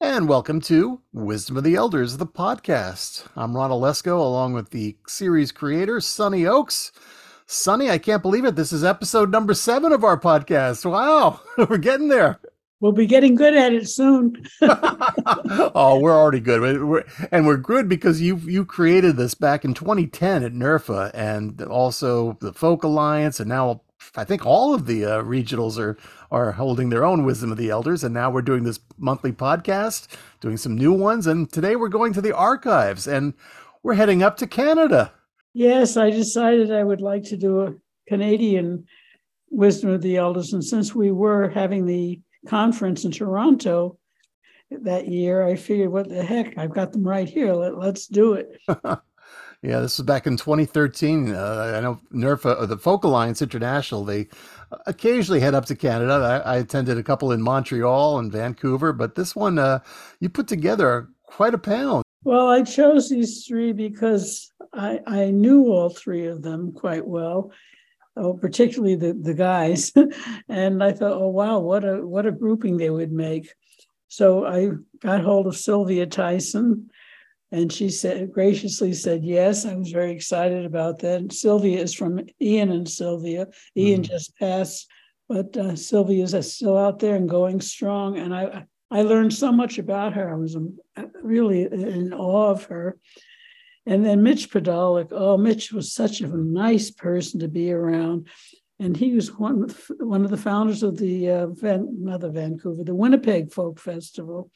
And welcome to Wisdom of the Elders, the podcast. I'm Ron Olesko, along with the series creator, Sonny Ochs. Sonny, I can't believe it. This is episode number seven of our podcast. Wow, we're getting there. We'll be getting good at it soon. oh, we're already good, we're, and we're good because you you created this back in 2010 at NERFA, and also the Folk Alliance, and now I think all of the uh, regionals are are holding their own wisdom of the elders, and now we're doing this monthly podcast, doing some new ones, and today we're going to the archives, and we're heading up to Canada. Yes, I decided I would like to do a Canadian wisdom of the elders, and since we were having the conference in Toronto that year, I figured, what the heck, I've got them right here. Let, let's do it. yeah, this was back in 2013. Uh, I know NERFA, or the Folk Alliance International, they occasionally head up to Canada. I, I, attended a couple in Montreal and Vancouver, but this one, uh, you put together quite a panel. Well, I chose these three because I, I knew all three of them quite well oh, particularly the, the guys. and I thought, oh wow, what a what a grouping they would make. So I got hold of Sylvia Tyson, and she said graciously said yes. I was very excited about that. Sylvia is from Ian and Sylvia. Mm-hmm. Ian just passed, but uh, Sylvia is still out there and going strong. And I I learned so much about her. I was um, really in awe of her. And then Mitch Podolak, oh, Mitch was such a nice person to be around. And he was one, one of the founders of the, uh, Van, not the Vancouver, the Winnipeg Folk Festival,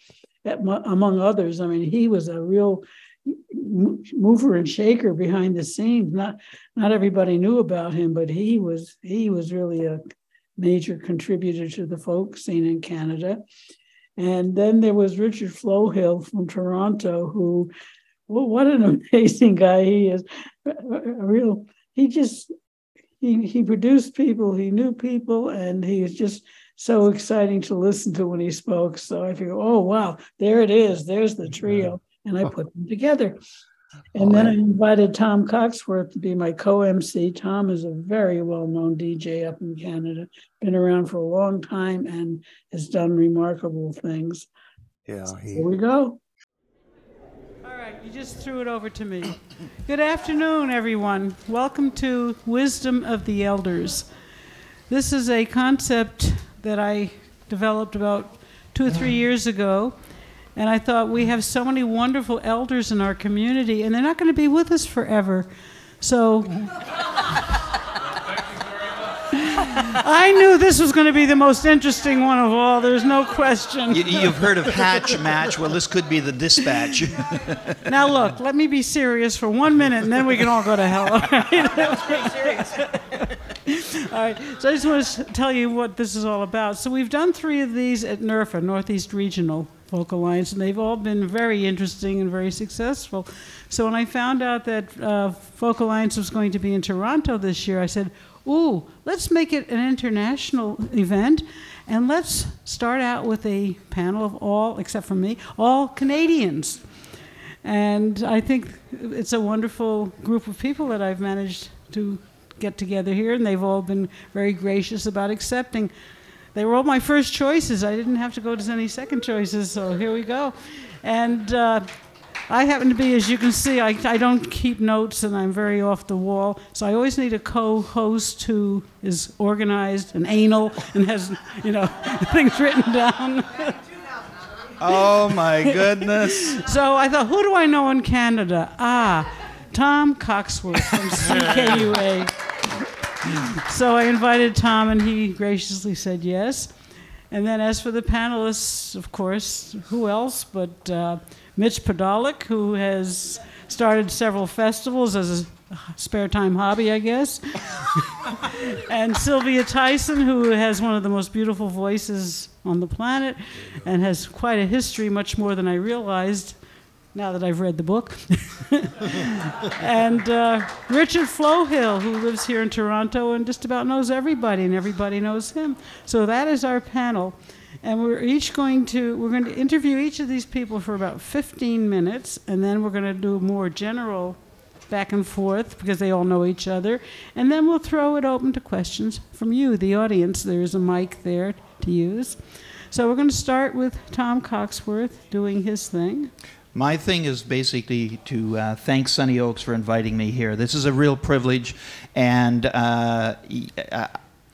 among others. I mean, he was a real mover and shaker behind the scenes. Not, not everybody knew about him, but he was, he was really a major contributor to the folk scene in Canada. And then there was Richard Flohill from Toronto, who well, what an amazing guy he is. A real, he just, he, he produced people, he knew people, and he was just so exciting to listen to when he spoke. So I figure, oh, wow, there it is. There's the trio. And I put them together. And then I invited Tom Coxworth to be my co MC. Tom is a very well known DJ up in Canada, been around for a long time and has done remarkable things. Yeah. He, Here we go. All right, you just threw it over to me. Good afternoon, everyone. Welcome to Wisdom of the Elders. This is a concept that I developed about two or three years ago. And I thought we have so many wonderful elders in our community, and they're not going to be with us forever. So I knew this was going to be the most interesting one of all. There's no question. You, have heard of hatch match. Well, this could be the dispatch. now, look, let me be serious for one minute, and then we can all go to hell. All right? all right. So I just want to tell you what this is all about. So we've done three of these at NERFA, Northeast Regional Folk Alliance, and they've all been very interesting and very successful. So when I found out that uh, Folk Alliance was going to be in Toronto this year, I said, ooh, let's make it an international event and let's start out with a panel of all, except for me, all Canadians. And I think it's a wonderful group of people that I've managed to get together here, and they've all been very gracious about accepting. They were all my first choices. I didn't have to go to any second choices, so here we go. And uh, I happen to be, as you can see, I, I don't keep notes and I'm very off the wall. So I always need a co host who is organized and anal and has, you know, things written down. oh my goodness. so I thought, who do I know in Canada? Ah, Tom Coxworth from CKUA. so I invited Tom and he graciously said yes. And then as for the panelists, of course, who else but. Uh, Mitch Podolak, who has started several festivals as a spare time hobby, I guess. and Sylvia Tyson, who has one of the most beautiful voices on the planet and has quite a history, much more than I realized now that I've read the book. and uh, Richard Flohill, who lives here in Toronto and just about knows everybody, and everybody knows him. So that is our panel. And we're each going to we're going to interview each of these people for about 15 minutes, and then we're going to do a more general back and forth because they all know each other, and then we'll throw it open to questions from you, the audience. There's a mic there to use. So we're going to start with Tom Coxworth doing his thing. My thing is basically to uh, thank Sonny Ochs for inviting me here. This is a real privilege, and uh, uh,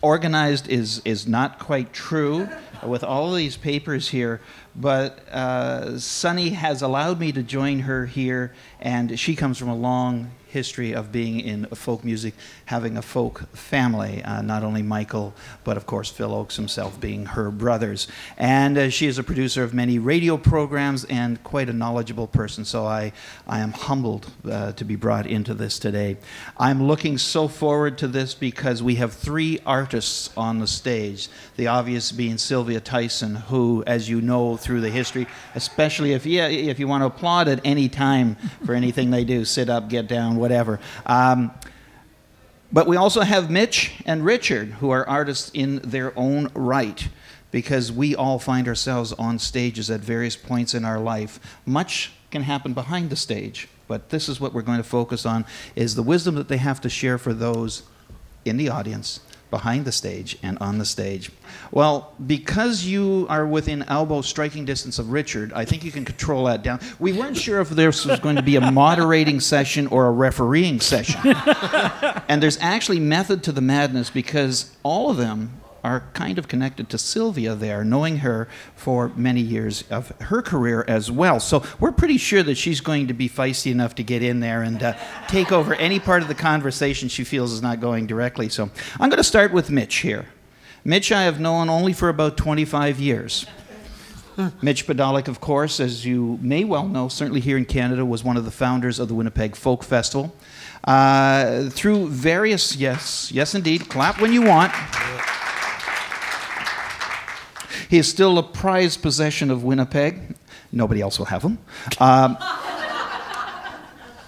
organized is is not quite true with all these papers here. But uh, Sonny has allowed me to join her here, and she comes from a long history of being in folk music, having a folk family. Uh, not only Michael, but of course Phil Ochs himself being her brothers. And uh, she is a producer of many radio programs and quite a knowledgeable person. So I, I am humbled uh, to be brought into this today. I'm looking so forward to this because we have three artists on the stage. The obvious being Sylvia Tyson, who, as you know through the history, especially if you, if you want to applaud at any time for anything they do, sit up, get down, whatever. Um, but we also have Mitch and Richard, who are artists in their own right, because we all find ourselves on stages at various points in our life. Much can happen behind the stage, but this is what we're going to focus on: is the wisdom that they have to share for those in the audience behind the stage and on the stage. Well, because you are within elbow striking distance of Richard, I think you can control that down. We weren't sure if this was going to be a moderating session or a refereeing session. and there's actually method to the madness because all of them are kind of connected to Sylvia there, knowing her for many years of her career as well. So we're pretty sure that she's going to be feisty enough to get in there and uh, take over any part of the conversation she feels is not going directly. So I'm going to start with Mitch here. Mitch, I have known only for about 25 years. Mitch Podolak, of course, as you may well know, certainly here in Canada, was one of the founders of the Winnipeg Folk Festival. Uh, through various, yes, yes indeed, clap when you want. He is still a prized possession of Winnipeg. Nobody else will have him. Um,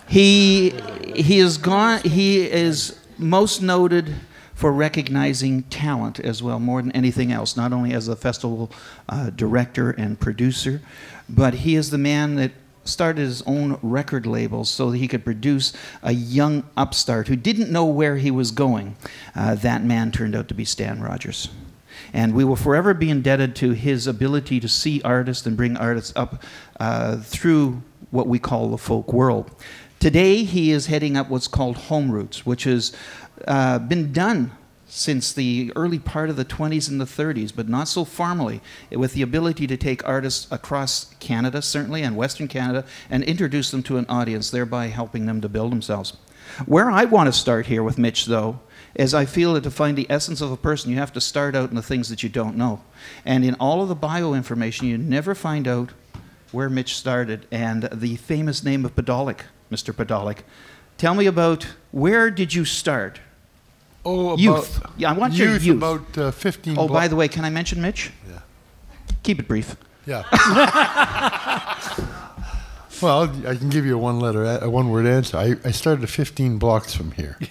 he, he is gone. He is most noted for recognizing talent as well, more than anything else, not only as a festival uh, director and producer, but he is the man that started his own record label so that he could produce a young upstart who didn't know where he was going. Uh, that man turned out to be Stan Rogers. And we will forever be indebted to his ability to see artists and bring artists up uh, through what we call the folk world. Today, he is heading up what's called Home Routes, which has uh, been done since the early part of the 20s and the 30s, but not so formally, with the ability to take artists across Canada, certainly, and Western Canada, and introduce them to an audience, thereby helping them to build themselves. Where I want to start here with Mitch, though, is I feel that to find the essence of a person, you have to start out in the things that you don't know. And in all of the bio information, you never find out where Mitch started and the famous name of Podolak, Mr. Podolak. Tell me about where did you start? Oh, about Youth. Yeah, I want your youth, youth. about uh, 15 Oh, by the way, can I mention Mitch? Yeah. Keep it brief. Yeah. well, I can give you a one letter, a one word answer. I, I started 15 blocks from here.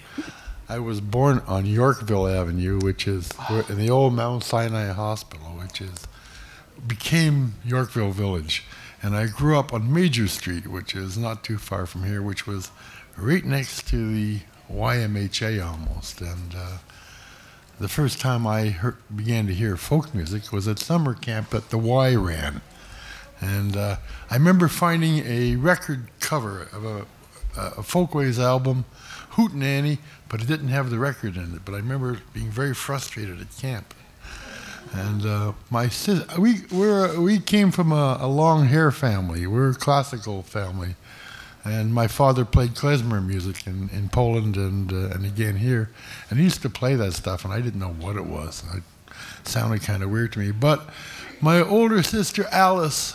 I was born on Yorkville Avenue, which is in the old Mount Sinai Hospital, which is became Yorkville Village. And I grew up on Major Street, which is not too far from here, which was right next to the YMHA almost. And uh, the first time I heard, began to hear folk music was at summer camp at the Y Ran. And uh, I remember finding a record cover of a, a Folkways album, Hootenanny, but it didn't have the record in it. But I remember being very frustrated at camp. And uh, my sis, we we're, we came from a, a long hair family. We're a classical family, and my father played klezmer music in, in Poland and uh, and again here, and he used to play that stuff, and I didn't know what it was. It sounded kind of weird to me. But my older sister Alice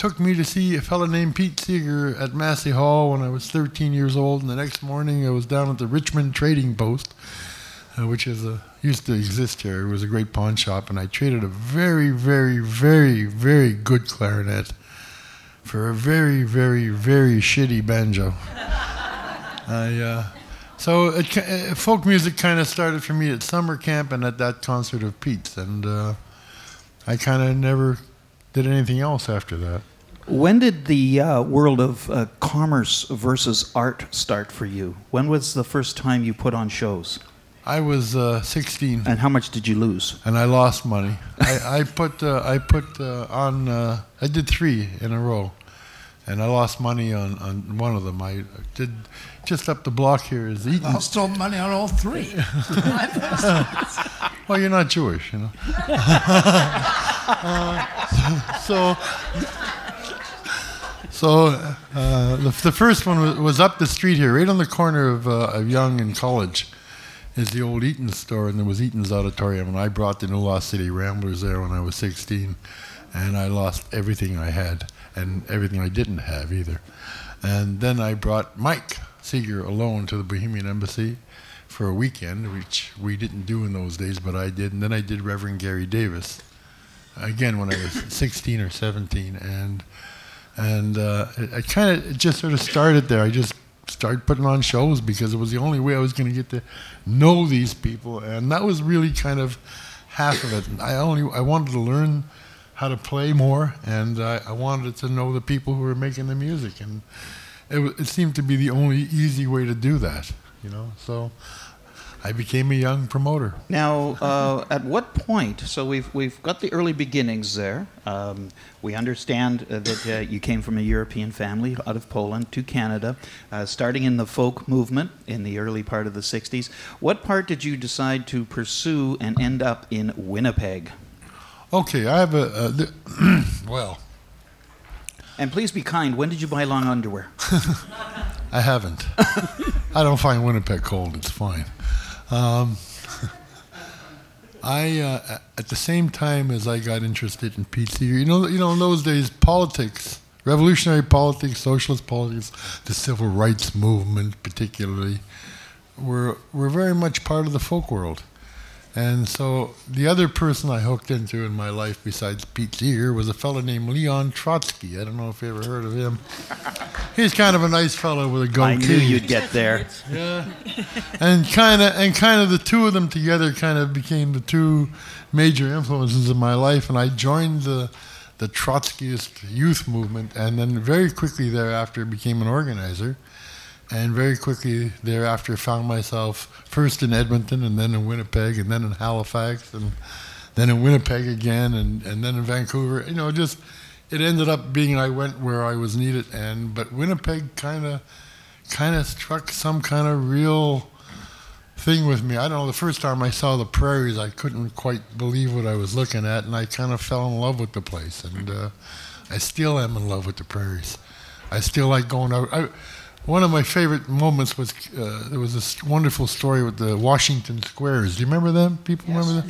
took me to see a fellow named Pete Seeger at Massey Hall when I was 13 years old, and the next morning I was down at the Richmond Trading Post, uh, which is a used to exist here. It was a great pawn shop, and I traded a very, very, very, very good clarinet for a very, very, very shitty banjo. I, uh, so it, ki- uh, folk music kind of started for me at summer camp and at that concert of Pete's, and uh, I kind of never did anything else after that. When did the uh, world of uh, commerce versus art start for you? When was the first time you put on shows? I was uh, 16, And how much did you lose? and I lost money. I, I put uh, I put uh, on uh, I did three in a row, and I lost money on, on one of them. I did just up the block here is Eaton. Lost all money on all three. Well, you're not Jewish, you know. Uh, so, so uh, the, the first one was, was up the street here, right on the corner of, uh, of Yonge and College, is the old Eaton's store, and there was Eaton's Auditorium, and I brought the New Lost City Ramblers there when I was 16, and I lost everything I had, and everything I didn't have either. And then I brought Mike Seeger alone to the Bohemian Embassy for a weekend, which we didn't do in those days, but I did. And then I did Reverend Gary Davis again when I was 16 or 17, and and uh, I kind of just sort of started there. I just started putting on shows because it was the only way I was going to get to know these people, and that was really kind of half of it. I only I wanted to learn how to play more, and I, I wanted to know the people who were making the music, and it, it seemed to be the only easy way to do that, you know. So I became a young promoter. Now, uh, at what point? So we've we've got the early beginnings there. Um, we understand uh, that uh, you came from a European family out of Poland to Canada, uh, starting in the folk movement in the early part of the '60s. What part did you decide to pursue and end up in Winnipeg? Okay, I have a, a well, And please be kind. When did you buy long underwear? I haven't. I don't find Winnipeg cold. It's fine. Um, I uh, at the same time as I got interested in Seeger, you know, you know, in those days, politics, revolutionary politics, socialist politics, the civil rights movement, particularly, were were very much part of the folk world. And so the other person I hooked into in my life besides Pete Seeger was a fellow named Leon Trotsky. I don't know if you ever heard of him. He's kind of a nice fellow with a goatee. I knew you'd get there. Yeah. and kind of and kind of the two of them together kind of became the two major influences in my life and I joined the the Trotskyist youth movement and then very quickly thereafter became an organizer and very quickly thereafter found myself first in Edmonton and then in Winnipeg and then in Halifax and then in Winnipeg again and, and then in Vancouver you know just it ended up being I went where I was needed and but Winnipeg kind of kind of struck some kind of real thing with me. I don't know. The first time I saw the prairies, I couldn't quite believe what I was looking at, and I kind of fell in love with the place. And uh, I still am in love with the prairies. I still like going out. I, one of my favorite moments was uh, there was this wonderful story with the Washington Squares. Do you remember them? People remember them?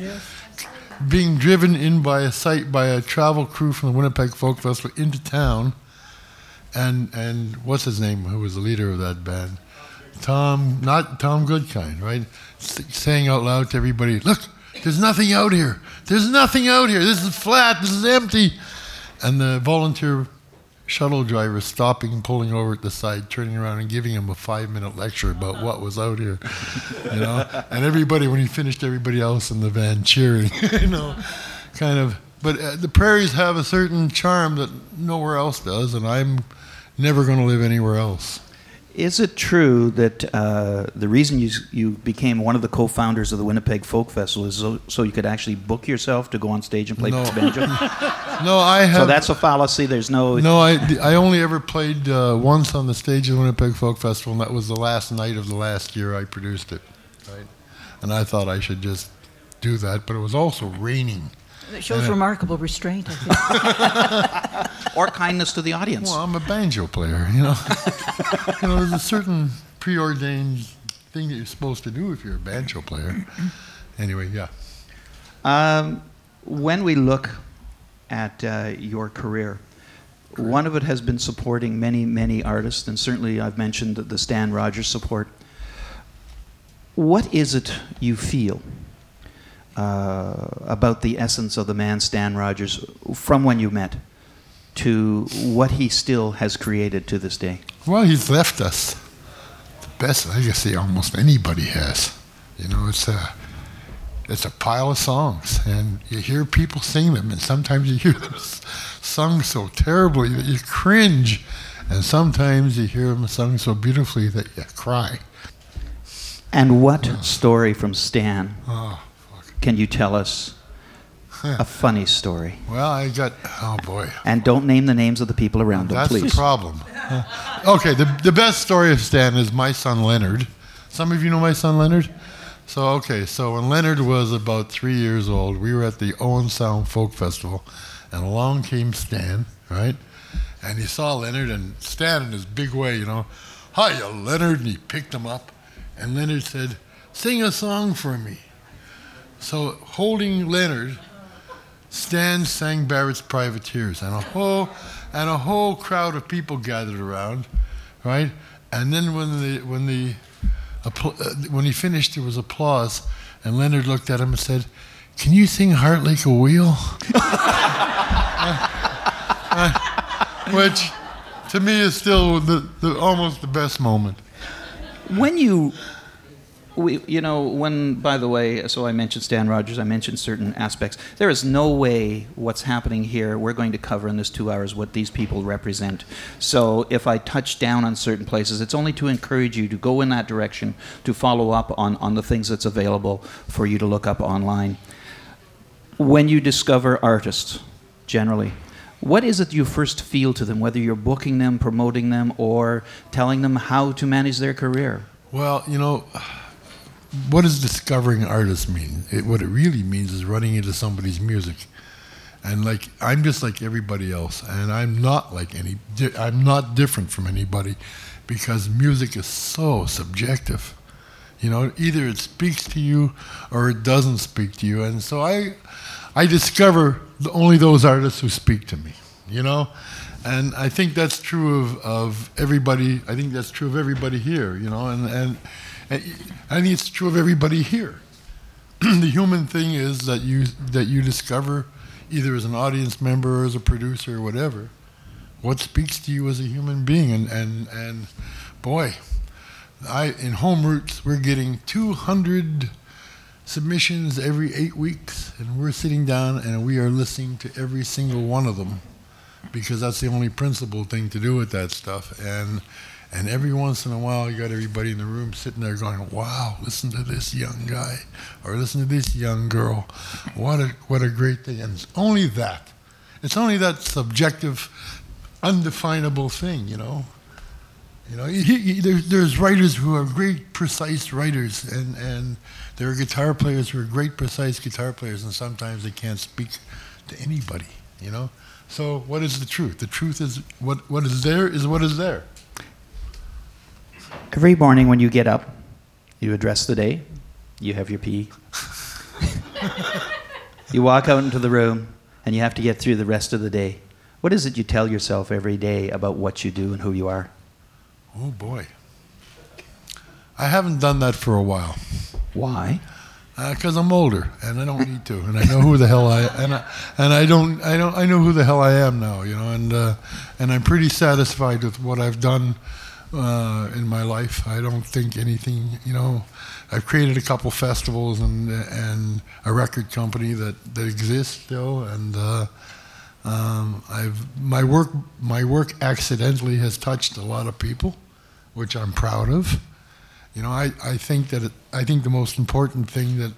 Being driven in by a site by a travel crew from the Winnipeg Folk Festival into town and and what's his name? Who was the leader of that band? Tom, not Tom Goodkind, right? S- saying out loud to everybody, "Look, there's nothing out here. There's nothing out here. This is flat. This is empty." And the volunteer shuttle driver stopping, pulling over at the side, turning around and giving him a five-minute lecture about what was out here, you know. And everybody, when he finished, everybody else in the van cheering, you know, kind of. But uh, the prairies have a certain charm that nowhere else does, and I'm never going to live anywhere else. Is it true that uh, the reason you, you became one of the co-founders of the Winnipeg Folk Festival is so, so you could actually book yourself to go on stage and play No. the banjo? No, I have. so that's a fallacy. There's no. No, I, I only ever played uh, once on the stage of the Winnipeg Folk Festival, and that was the last night of the last year I produced it. Right? And I thought I should just do that, but it was also raining. It shows remarkable restraint, I think. Or kindness to the audience. Well, I'm a banjo player, you know. you know, there's a certain preordained thing that you're supposed to do if you're a banjo player. Anyway, yeah. Um, when we look at uh, your career, one of it has been supporting many, many artists, and certainly I've mentioned the Stan Rogers support. What is it you feel uh, about the essence of the man Stan Rogers from when you met to what he still has created to this day? Well, he's left us the best legacy almost anybody has. You know, it's a it's a pile of songs, and you hear people sing them, and sometimes you hear them sung so terribly that you cringe, and sometimes you hear them sung so beautifully that you cry. And what story from Stan Oh, can you tell us? A funny story. well, I got. Oh boy. And don't name the names of the people around him, That's please. the problem. okay, the, the best story of Stan is my son Leonard. Some of you know my son Leonard? So, okay, so when Leonard was about three years old, we were at the Owen Sound Folk Festival, and along came Stan, right? And he saw Leonard, and Stan in his big way, you know, Hiya, Leonard, and he picked him up, and Leonard said, Sing a song for me. So, holding Leonard, Stan sang Barrett's Privateers, and a whole and a whole crowd of people gathered around, right? And then when the when the uh, when he finished, there was applause, and Leonard looked at him and said, "Can you sing Heart Like a Wheel?" Uh, which, to me, is still the, the almost the best moment. When you, we, you know, when, by the way, so I mentioned Stan Rogers, I mentioned certain aspects. There is no way what's happening here, we're going to cover in this two hours what these people represent. So if I touch down on certain places, it's only to encourage you to go in that direction, to follow up on, on the things that's available for you to look up online. When you discover artists, generally, what is it you first feel to them, whether you're booking them, promoting them, or telling them how to manage their career? Well, you know, what does discovering artists mean? It, what it really means is running into somebody's music. And like I'm just like everybody else, and I'm not like any. I'm not different from anybody, because music is so subjective. You know, either it speaks to you or it doesn't speak to you. And so I, I discover only those artists who speak to me. You know, and I think that's true of, of everybody. I think that's true of everybody here. You know, and and, I think it's true of everybody here. the human thing is that you that you discover either as an audience member or as a producer or whatever what speaks to you as a human being and and and boy I in Home Routes we're getting 200 submissions every 8 weeks and we're sitting down and we are listening to every single one of them because that's the only principled thing to do with that stuff and and every once in a while you got everybody in the room sitting there going wow listen to this young guy or listen to this young girl what a what a great thing and it's only that it's only that subjective undefinable thing you know you know, you- there, there's writers who are great, precise writers, and, and there are guitar players who are great, precise guitar players, and sometimes they can't speak to anybody, you know? So, what is the truth? The truth is what, what is there is what is there. Every morning when you get up, you address the day, you have your pee. you walk out into the room, and you have to get through the rest of the day. What is it you tell yourself every day about what you do and who you are? Oh, boy. I haven't done that for a while. Why? because I'm older and I don't need to, and I know who the hell I and I and I don't I don't I know who the hell I am now, you know, and uh, and I'm pretty satisfied with what I've done uh, in my life. I don't think anything, you know. I've created a couple festivals and and a record company that that exists still, and uh, um, I've my work my work accidentally has touched a lot of people, which I'm proud of. You know, I, I think that it, I think the most important thing that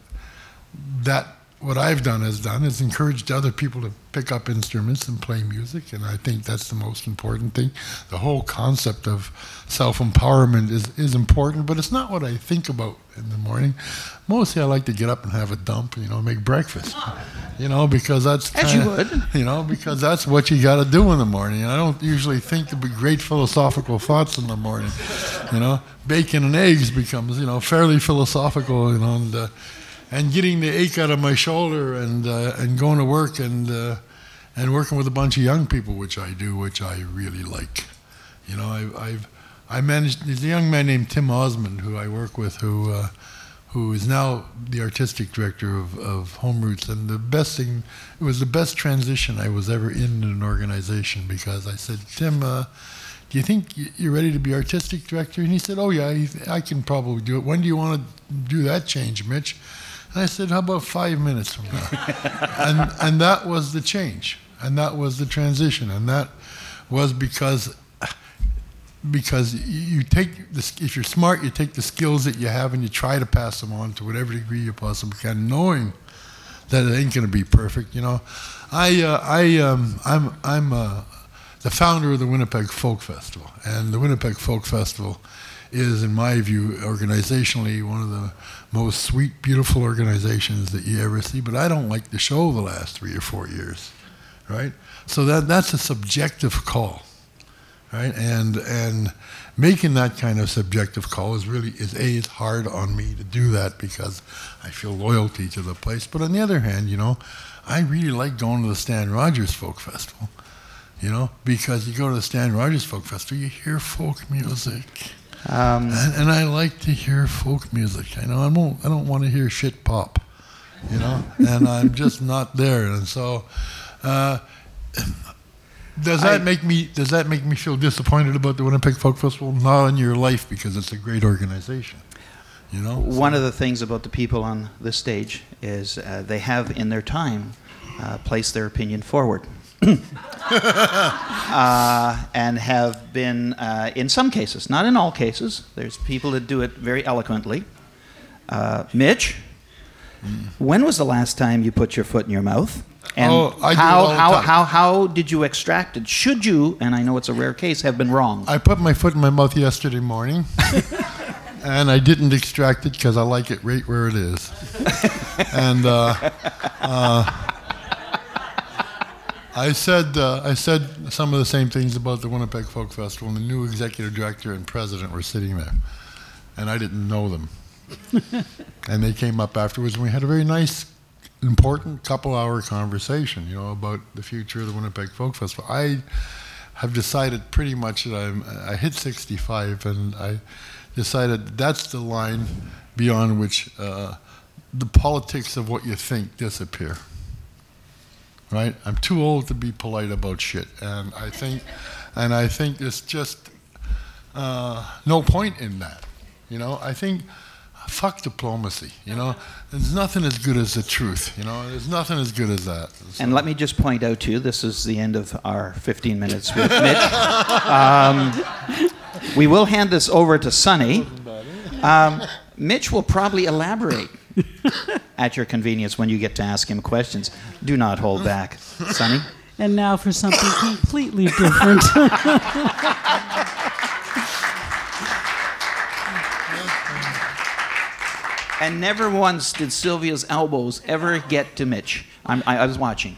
that what I've done has done is encouraged other people to pick up instruments and play music, and I think that's the most important thing. The whole concept of self empowerment is, is important, but it's not what I think about in the morning. Mostly, I like to get up and have a dump, you know, make breakfast, you know, because that's As you would. you know, because that's what you got to do in the morning. And I don't usually think to be great philosophical thoughts in the morning. You know, bacon and eggs becomes you know fairly philosophical. You know, and uh, and getting the ache out of my shoulder and uh, and going to work and uh, and working with a bunch of young people, which I do, which I really like. You know, I, I've I managed. There's a young man named Tim Osmond who I work with who. Uh, who is now the artistic director of, of Home Routes. And the best thing, it was the best transition I was ever in in an organization because I said, Tim, uh, do you think you're ready to be artistic director? And he said, Oh, yeah, I can probably do it. When do you want to do that change, Mitch? I said, How about five minutes from now? and, and that was the change. And that was the transition. And that was because because you take the, if you're smart, you take the skills that you have and you try to pass them on to whatever degree you possibly can, knowing that it ain't going to be perfect. You know, I uh, I um, I'm I'm uh, the founder of the Winnipeg Folk Festival, and the Winnipeg Folk Festival is, in my view, organizationally one of the most sweet, beautiful organizations that you ever see. But I don't like the show the last three or four years, right? So that that's a subjective call, right? And and making that kind of subjective call is really is a it's hard on me to do that because I feel loyalty to the place. But on the other hand, you know, I really like going to the Stan Rogers Folk Festival. You know, because you go to the Stan Rogers Folk Festival, you hear folk music. Um, And, and I like to hear folk music. I know I don't. I don't want to hear shit pop, you know. and I'm just not there. And so, uh, does that I- make me? Does that make me feel disappointed about the Winnipeg Folk Festival? Not in your life because it's a great organization. You know. One of the things about the people on this stage is uh, they have, in their time, uh, placed their opinion forward. uh, and have been, uh, in some cases, not in all cases, there's people that do it very eloquently. Uh, Mitch, when was the last time you put your foot in your mouth? And Oh, how, how, how, how did you extract it? Should you, and I know it's a rare case, have been wrong? I put my foot in my mouth yesterday morning, and I didn't extract it because I like it right where it is. and uh, uh, I said uh, I said some of the same things about the Winnipeg Folk Festival, and the new executive director and president were sitting there, and I didn't know them. and they came up afterwards, and we had a very nice, important couple-hour conversation, you know, about the future of the Winnipeg Folk Festival. I have decided pretty much that I'm I hit 65 and I decided that's the line beyond which uh, the politics of what you think disappear. Right? I'm too old to be polite about shit, and I think, and I think there's just uh, no point in that. You know, I think. Fuck diplomacy, you know. There's nothing as good as the truth, you know. There's nothing as good as that. And let me just point out to you, this is the end of our 15 minutes with Mitch. Um, we will hand this over to Sonny. Um, Mitch will probably elaborate at your convenience when you get to ask him questions. Do not hold back, Sonny. And now for something completely different. And never once did Sylvia's elbows ever get to Mitch. I'm, I, I was watching.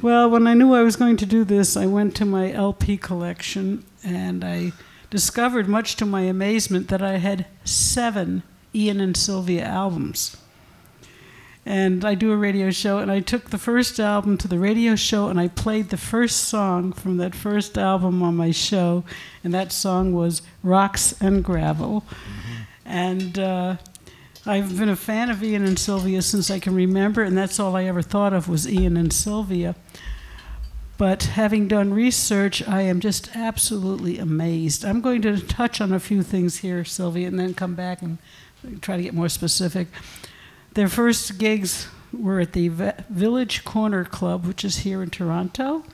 Well, when I knew I was going to do this, I went to my LP collection and I discovered, much to my amazement, that I had seven Ian and Sylvia albums. And I do a radio show, and I took the first album to the radio show and I played the first song from that first album on my show, and that song was Rocks and Gravel. And uh, I've been a fan of Ian and Sylvia since I can remember, and that's all I ever thought of was Ian and Sylvia. But having done research, I am just absolutely amazed. I'm going to touch on a few things here, Sylvia, and then come back and try to get more specific. Their first gigs were at the Village Corner Club, which is here in Toronto.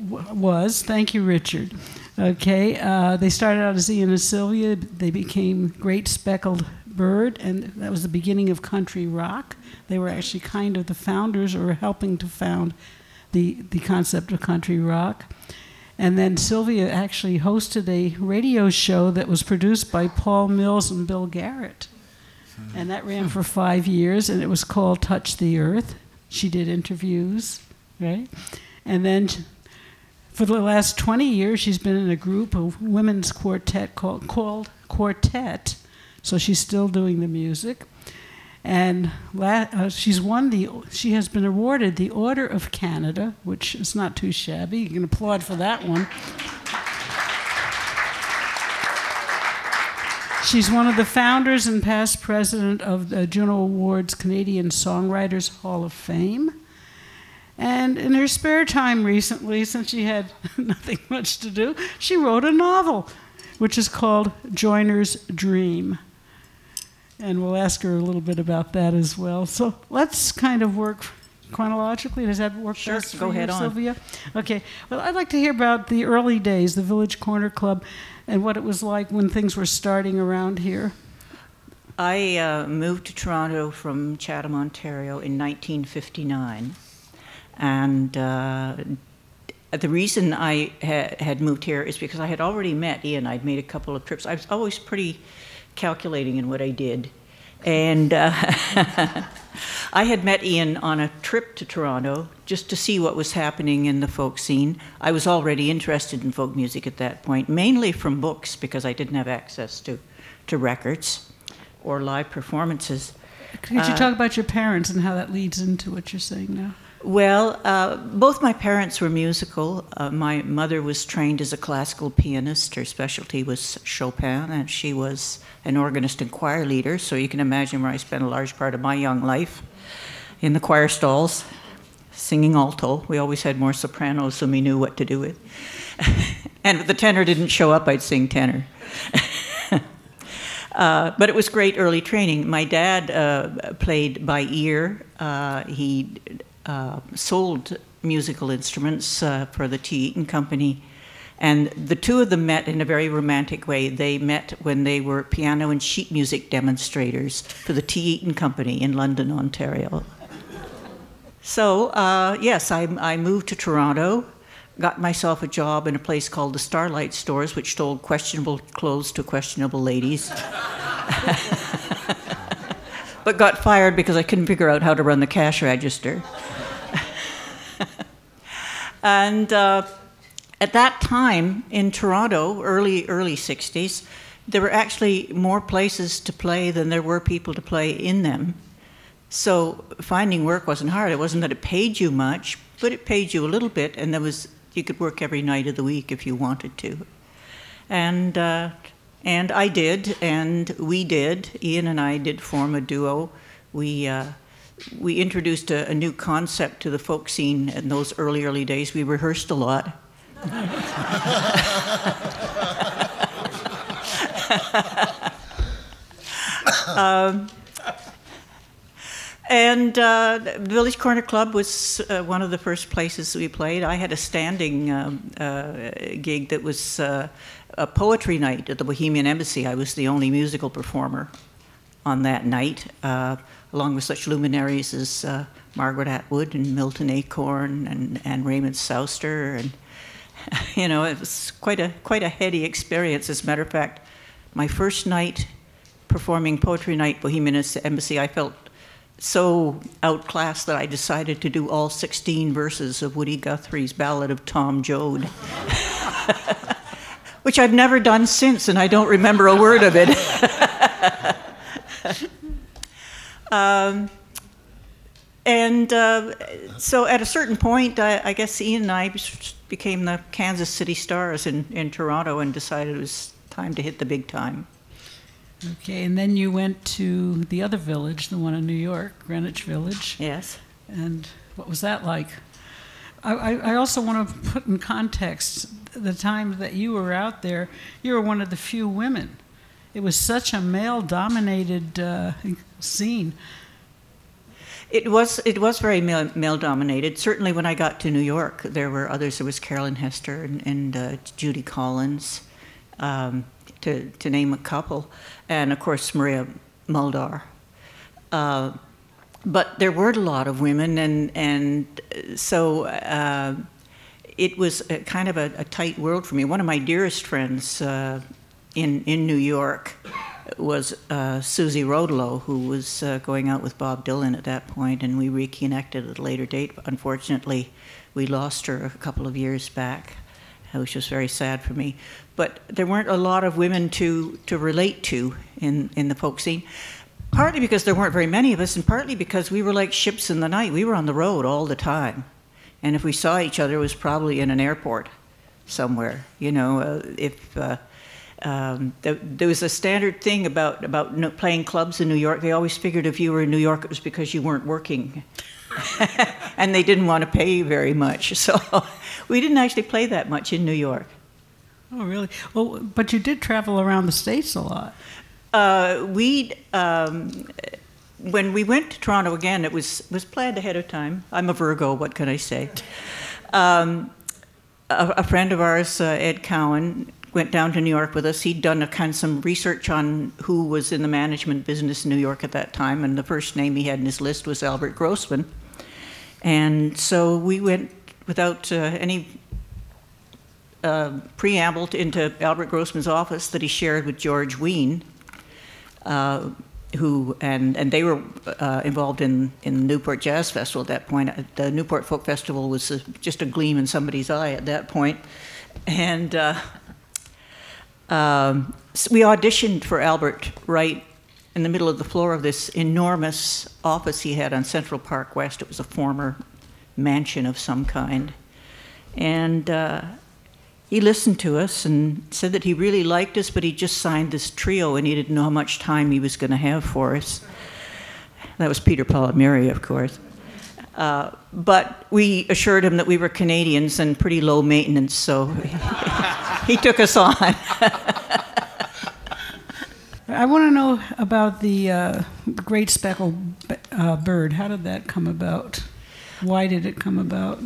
Was, thank you, Richard. Okay, uh, they started out as Ian and Sylvia. They became Great Speckled Bird, and that was the beginning of country rock. They were actually kind of the founders or helping to found the, the concept of country rock. And then Sylvia actually hosted a radio show that was produced by Paul Mills and Bill Garrett. And that ran for five years, and it was called Touch the Earth. She did interviews, right? And then for the last 20 years, she's been in a group of women's quartet called, called Quartet. So she's still doing the music. And uh, she's won the, she has been awarded the Order of Canada, which is not too shabby. You can applaud for that one. She's one of the founders and past president of the Juno Awards Canadian Songwriters Hall of Fame. And in her spare time recently, since she had nothing much to do, she wrote a novel, which is called Joyner's Dream. And we'll ask her a little bit about that as well. So let's kind of work chronologically? Does that work Sure, best for go you, ahead on. Sylvia? Okay. Well, I'd like to hear about the early days, the Village Corner Club, and what it was like when things were starting around here. I uh, moved to Toronto from Chatham, Ontario in 1959. And uh, the reason I ha- had moved here is because I had already met Ian. I'd made a couple of trips. I was always pretty calculating in what I did. And uh, I had met Ian on a trip to Toronto just to see what was happening in the folk scene. I was already interested in folk music at that point, mainly from books because I didn't have access to, to records or live performances. Could you Uh, talk about your parents and how that leads into what you're saying now? Well, uh, both my parents were musical. Uh, my mother was trained as a classical pianist. Her specialty was Chopin, and she was an organist and choir leader. So you can imagine where I spent a large part of my young life in the choir stalls, singing alto. We always had more sopranos than we knew what to do with. and if the tenor didn't show up, I'd sing tenor. Uh, but it was great early training. My dad uh, played by ear. Uh, he uh, sold musical instruments uh, for the T. Eaton Company. And the two of them met in a very romantic way. They met when they were piano and sheet music demonstrators for the T. Eaton Company in London, Ontario. So, uh, yes, I, I moved to Toronto, got myself a job in a place called the Starlight Stores, which sold questionable clothes to questionable ladies. but got fired because I couldn't figure out how to run the cash register. and uh, at that time in Toronto, early early 60s, there were actually more places to play than there were people to play in them. So finding work wasn't hard. It wasn't that it paid you much, but it paid you a little bit, and there was you could work every night of the week if you wanted to. And uh, and I did, and we did. Ian and I did form a duo. We uh, we introduced a, a new concept to the folk scene in those early early days. We rehearsed a lot. um, and uh, Village Corner Club was uh, one of the first places we played. I had a standing um, uh, gig that was uh, a poetry night at the Bohemian Embassy. I was the only musical performer on that night, uh, along with such luminaries as uh, Margaret Atwood and Milton Acorn and, and Raymond Souster. And, you know, it was quite a, quite a heady experience. As a matter of fact, my first night performing Poetry Night, Bohemian Embassy, I felt so outclassed that I decided to do all 16 verses of Woody Guthrie's Ballad of Tom Joad, which I've never done since, and I don't remember a word of it. um, and uh, so at a certain point, I, I guess Ian and I became the Kansas City Stars in, in Toronto and decided it was time to hit the big time. Okay, and then you went to the other village, the one in New York, Greenwich Village. Yes. And what was that like? I, I also want to put in context the time that you were out there, you were one of the few women. It was such a male dominated uh, scene. It was it was very male, male dominated. Certainly, when I got to New York, there were others. There was Carolyn Hester and, and uh, Judy Collins, um, to to name a couple, and of course Maria Muldaur. Uh, but there weren't a lot of women, and and so uh, it was kind of a, a, tight world for me. One of my dearest friends uh, in in New York was uh, Suze Rotolo, who was uh, going out with Bob Dylan at that point, and we reconnected at a later date. Unfortunately, we lost her a couple of years back, which was very sad for me. But there weren't a lot of women to, to relate to in, in the folk scene, partly because there weren't very many of us, and partly because we were like ships in the night. We were on the road all the time. And if we saw each other, it was probably in an airport somewhere. You know, uh, if uh, um, there, there, was a standard thing about about no, playing clubs in New York. They always figured if you were in New York, it was because you weren't working, and they didn't want to pay you very much. So we didn't actually play that much in New York. Oh, really? Well, but you did travel around the states a lot. Uh, we um, when we went to Toronto again, it was was planned ahead of time. I'm a Virgo. What can I say? Um, a, a, friend of ours, uh, Ed Cowan, went down to New York with us. He'd done a kind of some research on who was in the management business in New York at that time, and the first name he had in his list was Albert Grossman. And so we went without uh, any uh, preamble to, into Albert Grossman's office that he shared with George Wein, uh, who and and they were uh, involved in in Newport Jazz Festival at that point. The Newport Folk Festival was a, just a gleam in somebody's eye at that point, and uh, um, so we auditioned for Albert right in the middle of the floor of this enormous office he had on Central Park West. It was a former mansion of some kind. And uh, he listened to us and said that he really liked us, but he just signed this trio and he didn't know how much time he was going to have for us. That was Peter Paul and Mary, of course. Uh, but we assured him that we were Canadians and pretty low maintenance, so he took us on. I want to know about the, uh, great speckled uh, bird. How did that come about? Why did it come about?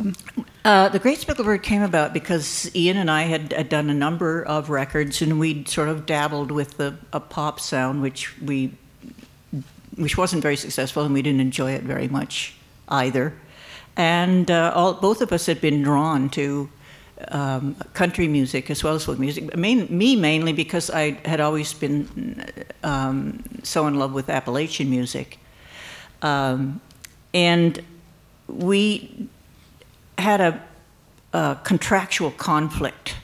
Uh, the Great Speckled Bird came about because Ian and I had, had, done a number of records, and we'd sort of dabbled with the, a pop sound, which we, which wasn't very successful, and we didn't enjoy it very much either. And uh, all, both of us had been drawn to um, country music as well as folk music. Main, me mainly because I had always been um, so in love with Appalachian music. Um, and we had a, a, contractual conflict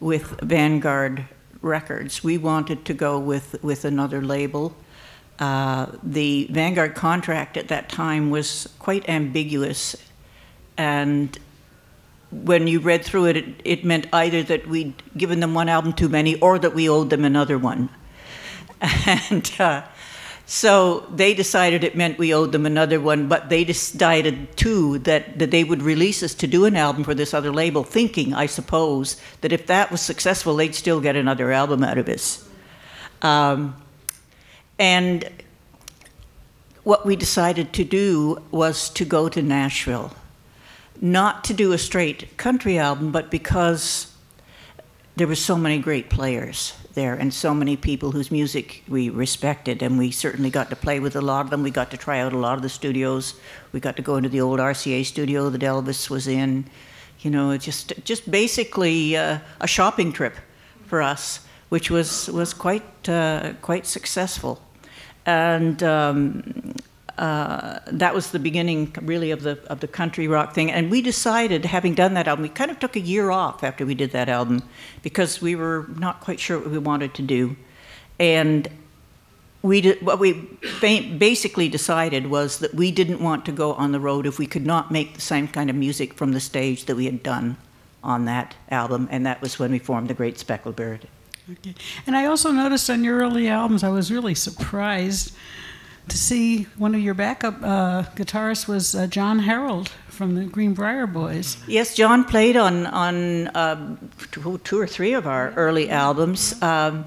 with Vanguard Records. We wanted to go with, with another label. Uh, the Vanguard contract at that time was quite ambiguous and when you read through it, it, it, meant either that we'd given them one album too many or that we owed them another one. And uh, so they decided it meant we owed them another one, but they decided too that, that they would release us to do an album for this other label, thinking, I suppose, that if that was successful, they'd still get another album out of us. Um, and what we decided to do was to go to Nashville not to do a straight country album, but because there were so many great players there and so many people whose music we respected and we certainly got to play with a lot of them. We got to try out a lot of the studios. We got to go into the old rca studio that elvis was in. You know just just basically uh, a shopping trip for us which was was quite uh, quite successful. And um, uh, that was the beginning, really, of the of the country rock thing. And we decided, having done that album, we kind of took a year off after we did that album because we were not quite sure what we wanted to do. And we did, what we basically decided was that we didn't want to go on the road if we could not make the same kind of music from the stage that we had done on that album. And that was when we formed the Great Speckled Bird. Okay. And I also noticed on your early albums, I was really surprised to see one of your backup uh, guitarists was uh, John Herald from the Greenbriar Boys. Yes, John played on on two, two, or three of our early albums. Um,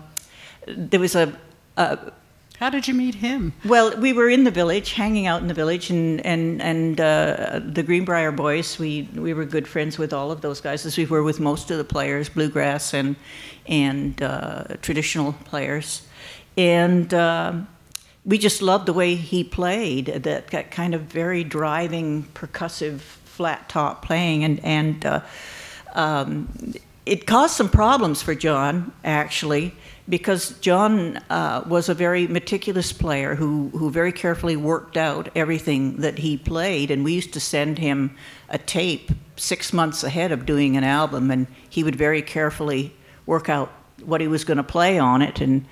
there was a, a, How did you meet him? Well, we were in the village, hanging out in the village, and and and uh, the Greenbriar Boys. We we were good friends with all of those guys, as we were with most of the players, bluegrass and and uh, traditional players, and um, we just loved the way he played that, that kind of very driving percussive flat top playing. And and uh, um, it caused some problems for John actually because John uh, was a very meticulous player who who very carefully worked out everything that he played. And we used to send him a tape six months ahead of doing an album and he would very carefully work out what he was going to play on it. And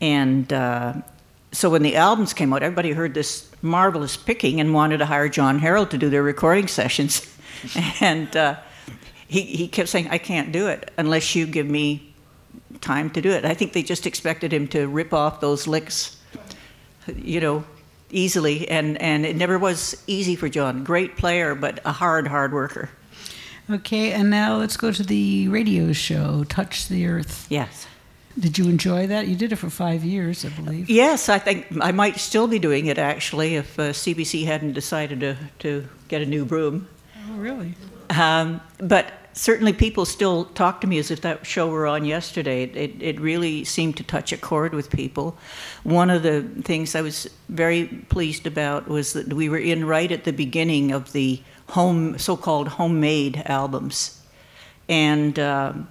and uh, so when the albums came out, everybody heard this marvelous picking and wanted to hire John Herald to do their recording sessions. and uh, he, he kept saying, I can't do it unless you give me time to do it. I think they just expected him to rip off those licks, you know, easily. And, and it never was easy for John. Great player, but a hard, hard worker. Okay, and now let's go to the radio show, Touch the Earth. Yes. Did you enjoy that? You did it for five years, I believe. Yes, I think I might still be doing it actually if uh, CBC hadn't decided to, to get a new broom. Oh, really? Um, but certainly people still talk to me as if that show were on yesterday. It, it really seemed to touch a chord with people. One of the things I was very pleased about was that we were in right at the beginning of the home, so-called homemade albums. And um,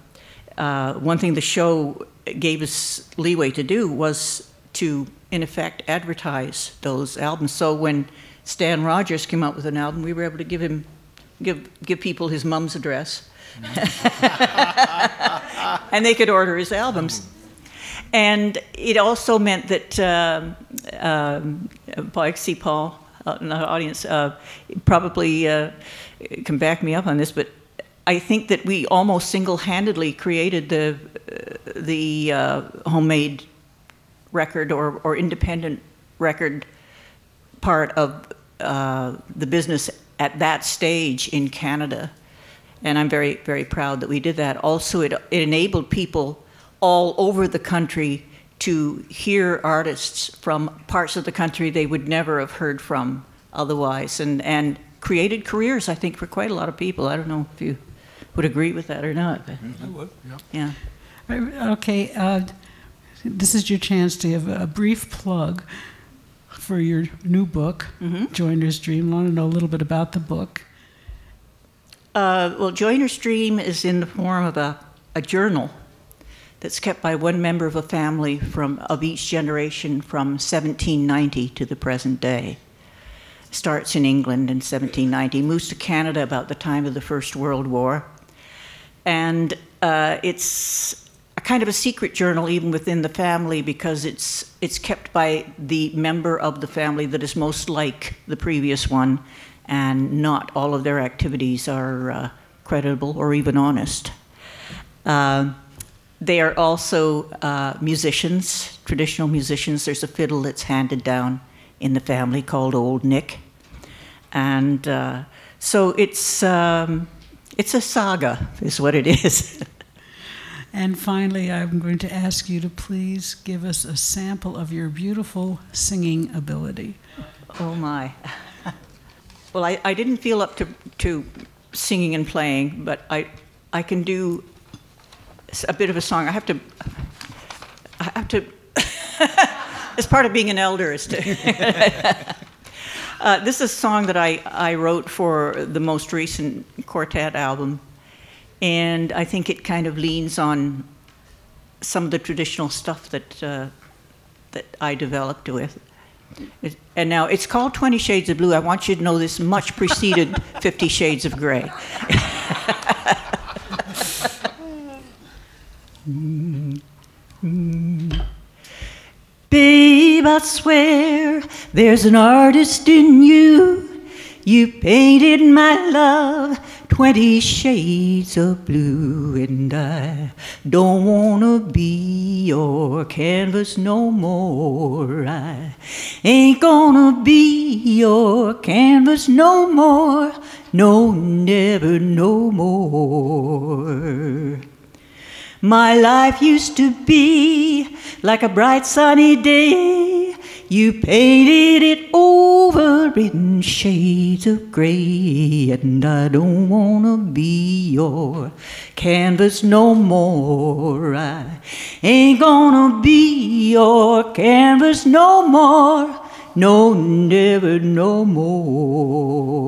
uh, one thing the show gave us leeway to do was to, in effect, advertise those albums. So when Stan Rogers came out with an album, we were able to give him, give, give people his mom's address. and they could order his albums. And it also meant that um, um, I see Paul out in the audience uh, probably uh, can back me up on this, but I think that we almost single-handedly created the the uh, homemade record or, or independent record part of uh, the business at that stage in Canada. And I'm very, very proud that we did that. Also, it, it enabled people all over the country to hear artists from parts of the country they would never have heard from otherwise, and, and created careers, I think, for quite a lot of people. I don't know if you would agree with that or not. But, I would. Yeah. yeah. Okay, uh, this is your chance to have a brief plug for your new book, Mhm. Joyner's Dream. I want to know a little bit about the book. Uh, well, Joyner's Dream is in the form of a, a journal that's kept by one member of a family from of each generation from 1790 to the present day. Starts in England in 1790, moves to Canada about the time of the First World War, and uh, it's a kind of a secret journal even within the family because it's it's kept by the member of the family that is most like the previous one, and not all of their activities are uh, credible or even honest. Uh, they are also uh, musicians, traditional musicians. There's a fiddle that's handed down in the family called Old Nick, and uh, so it's um, it's a saga, is what it is. And finally, I'm going to ask you to please give us a sample of your beautiful singing ability. Oh my. Well, I, I didn't feel up to, to singing and playing, but I, I can do a bit of a song. I have to, I have to, as part of being an elder is to. Uh, this is a song that I, I wrote for the most recent quartet album, and I think it kind of leans on some of the traditional stuff that, uh, that I developed with. It- And now it's called Twenty Shades of Blue. I want you to know this much preceded Fifty Shades of Grey. Babe, I swear there's an artist in you. You painted my love twenty shades of blue, and I don't wanna be your canvas no more. I ain't gonna be your canvas no more. No, never no more. My life used to be like a bright sunny day. You painted it over in shades of gray, and I don't wanna be your canvas no more. I ain't gonna be your canvas no more. No, never no more.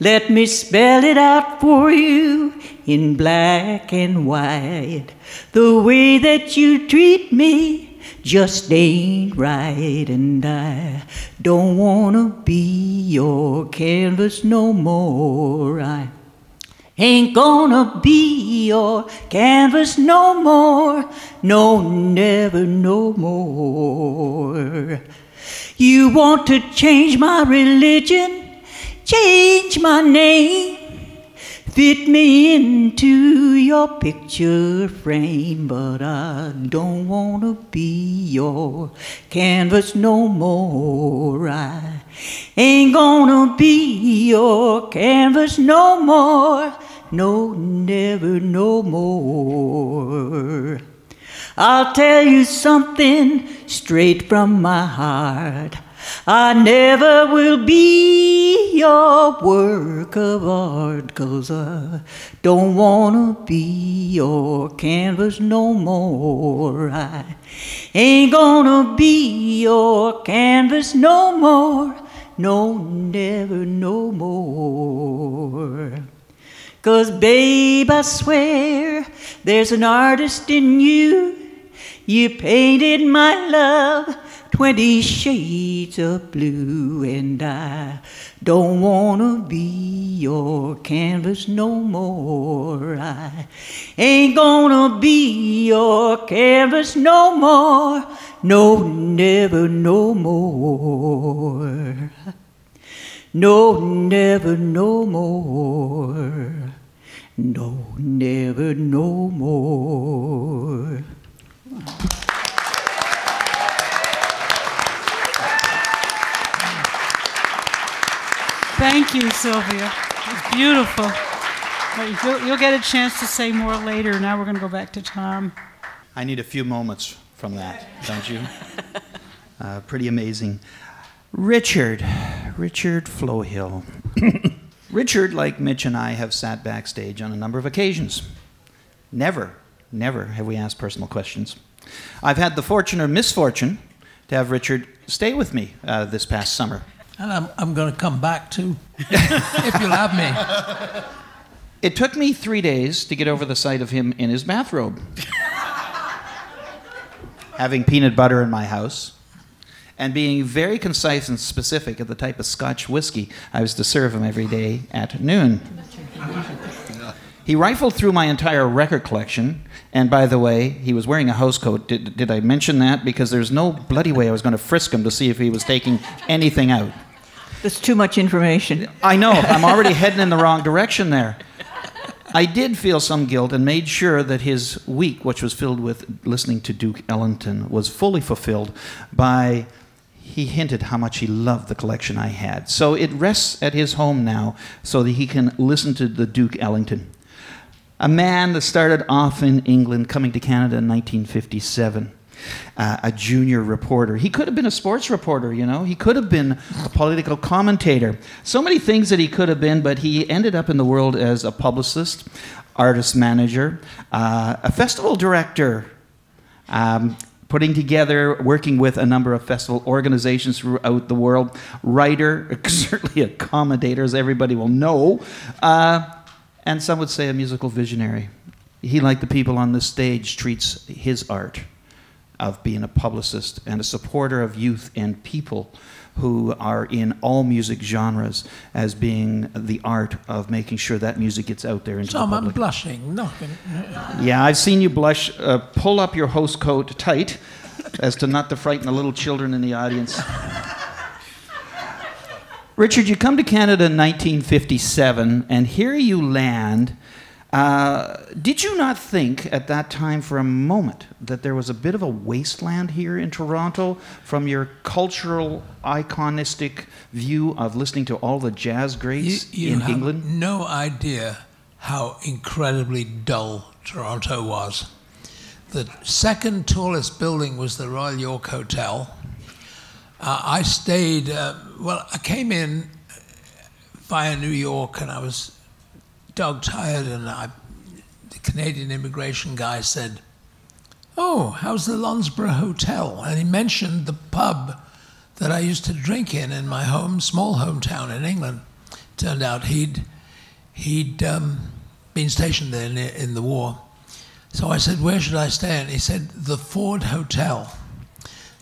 Let me spell it out for you in black and white. The way that you treat me just ain't right, and I don't wanna be your canvas no more. I ain't gonna be your canvas no more. No, never no more. You want to change my religion? change my name, fit me into your picture frame, but I don't wanna be your canvas no more. I ain't gonna be your canvas no more, no, never no more. I'll tell you something straight from my heart. I never will be your work of art, cause I don't wanna be your canvas no more. I ain't gonna be your canvas no more, no, never no more. Cause, babe, I swear there's an artist in you. You painted my love 20 shades of blue, and I don't wanna be your canvas no more. I ain't gonna be your canvas no more, no, never no more. No, never no more. No, never no more. Thank you, Sylvia. It's beautiful. You'll, you'll get a chance to say more later. Now we're going to go back to Tom. I need a few moments from that, don't you? Uh, pretty amazing. Richard, Richard Flohill. Richard, like Mitch and I, have sat backstage on a number of occasions. Never, never have we asked personal questions. I've had the fortune or misfortune to have Richard stay with me uh, this past summer. And I'm, I'm going to come back too, if you'll have me. It took me three days to get over the sight of him in his bathrobe. Having peanut butter in my house and being very concise and specific of the type of Scotch whiskey I was to serve him every day at noon. He rifled through my entire record collection, and by the way, he was wearing a house coat. Did, did I mention that? Because there's no bloody way I was going to frisk him to see if he was taking anything out. That's too much information. I know, I'm already heading in the wrong direction there. I did feel some guilt and made sure that his week, which was filled with listening to Duke Ellington, was fully fulfilled by he hinted how much he loved the collection I had. So it rests at his home now so that he can listen to the Duke Ellington. A man that started off in England, coming to Canada in 1957. Uh, a junior reporter. He could have been a sports reporter, you know. He could have been a political commentator. So many things that he could have been, but he ended up in the world as a publicist, artist manager, uh, a festival director, um, putting together, working with a number of festival organizations throughout the world, writer, certainly a commentator, as everybody will know, uh, and some would say a musical visionary. He, like the people on this stage, treats his art of being a publicist and a supporter of youth and people who are in all music genres as being the art of making sure that music gets out there into Tom, the I'm blushing. No. Yeah, I've seen you blush. Uh, pull up your host coat tight as to not to frighten the little children in the audience. Richard, you come to Canada in 1957, and here you land. Uh, did you not think at that time for a moment that there was a bit of a wasteland here in Toronto from your cultural iconistic view of listening to all the jazz You, greats you in have England? no idea how incredibly dull Toronto was. The second tallest building was the Royal York Hotel. Uh, I stayed, uh, well, I came in via New York and I was dog tired, and I, the Canadian immigration guy said, Oh, how's the Lonsborough Hotel? And he mentioned the pub that I used to drink in in my home, small hometown in England. Turned out he'd he'd um, been stationed there in, in the war. So I said, Where should I stay? And he said, The Ford Hotel.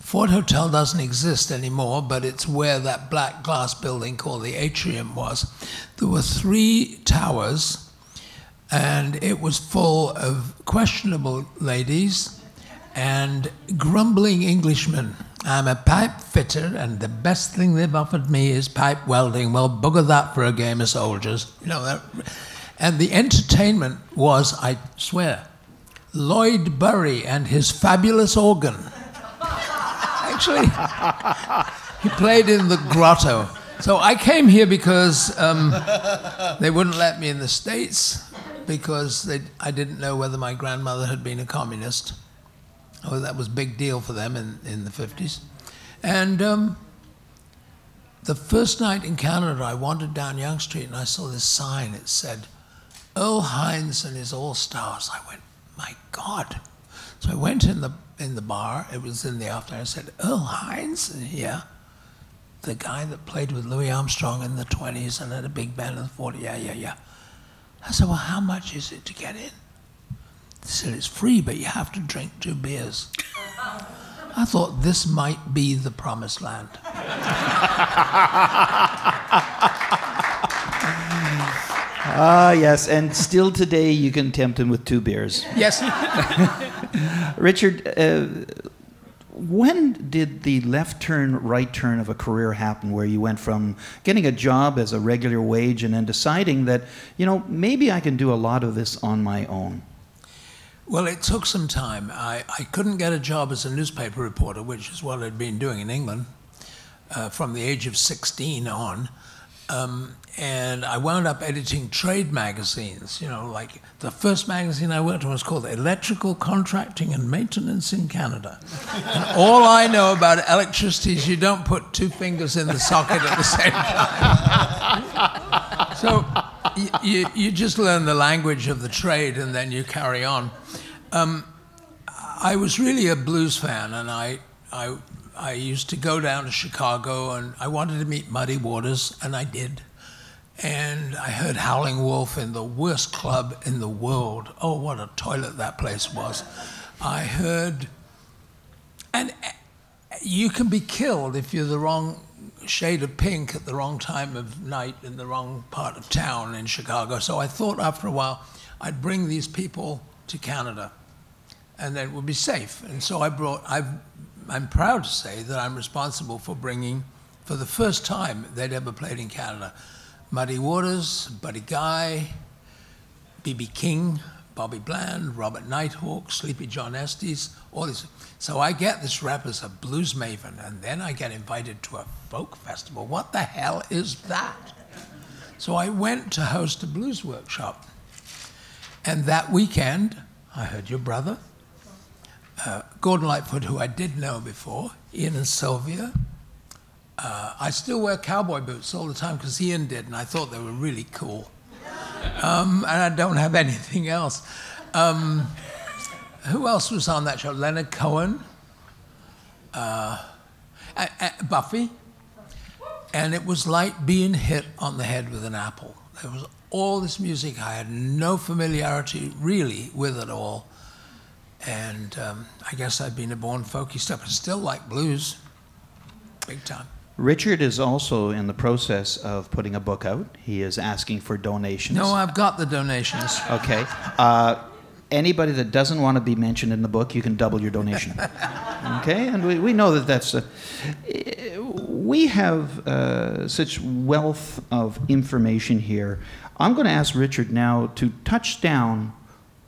Ford Hotel doesn't exist anymore, but it's where that black glass building called the Atrium was. There were three towers, and it was full of questionable ladies and grumbling Englishmen. I'm a pipe fitter, and the best thing they've offered me is pipe welding. Well, bugger that for a game of soldiers. You know that. And the entertainment was, I swear, Lloyd Bury and his fabulous organ. Actually, he played in the grotto. So I came here because um, they wouldn't let me in the States because they, I didn't know whether my grandmother had been a communist. Oh, that was a big deal for them in, in the 50s. And um, the first night in Canada, I wandered down Yonge Street and I saw this sign. It said, Earl Hines and his All Stars. I went, my God. So I went in the in the bar. It was in the afternoon. I said, Earl Hines? Yeah. The guy that played with Louis Armstrong in the 20s and had a big band in the 40s. Yeah, yeah, yeah. I said, well, how much is it to get in? They said, it's free, but you have to drink two beers. I thought this might be the promised land. Ah, yes, and still today you can tempt him with two beers. Yes. Richard, uh, when did the left turn, right turn of a career happen where you went from getting a job as a regular wage and then deciding that, you know, maybe I can do a lot of this on my own? Well, it took some time. I, I couldn't get a job as a newspaper reporter, which is what I'd been doing in England uh, from the age of 16 on. Um, and I wound up editing trade magazines. You know, like the first magazine I worked on was called Electrical Contracting and Maintenance in Canada. And all I know about electricity is you don't put two fingers in the socket at the same time. so you, you, just learn the language of the trade and then you carry on. Um, I was really a blues fan, and I, I, I used to go down to Chicago, and I wanted to meet Muddy Waters, and I did. And I heard Howling Wolf in the worst club in the world. Oh, what a toilet that place was. I heard, and eh, you can be killed if you're the wrong shade of pink at the wrong time of night in the wrong part of town in Chicago. So I thought after a while I'd bring these people to Canada and then it would be safe. And so I brought, i am proud to say that I'm responsible for bringing, for the first time they'd ever played in Canada, Muddy Waters, Buddy Guy, B.B. King, Bobby Bland, Robert Nighthawk, Sleepy John Estes, all this. So I get this rep as a blues maven, and then I get invited to a folk festival. What the hell is that? So I went to host a blues workshop. And that weekend, I heard your brother, uh, Gordon Lightfoot, who I did know before, Ian and Sylvia, uh, I still wear cowboy boots all the time because Ian did, and I thought they were really cool. Um, and I don't have anything else. Um, who else was on that show? Leonard Cohen, uh, Buffy. And it was like being hit on the head with an apple. There was all this music I had no familiarity really with at all. And um, I guess I've been a born folky stuff, but still like blues, big time. Richard is also in the process of putting a book out. He is asking for donations. No, I've got the donations. Okay. Uh, anybody that doesn't want to be mentioned in the book, you can double your donation. okay? And we, we know that that's. A, we have uh, such wealth of information here. I'm going to ask Richard now to touch down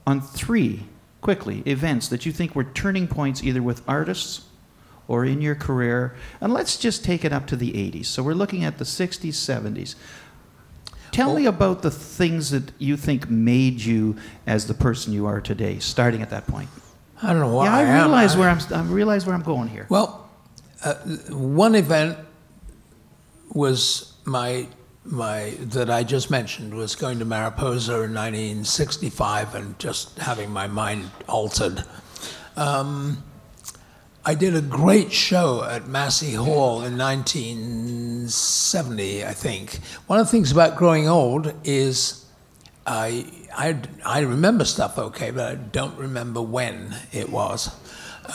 on three, quickly, events that you think were turning points either with artists or in your career. And let's just take it up to the 80s. So we're looking at the 60s, 70s. Tell well, me about the things that you think made you as the person you are today, starting at that point. I don't know why. Yeah, I, I realize where I'm. I realize where I'm going here. Well, uh, one event was my my that I just mentioned was going to Mariposa in 1965 and just having my mind altered. Um, I did a great show at Massey Hall in 1970, I think. One of the things about growing old is I, I, I remember stuff okay, but I don't remember when it was.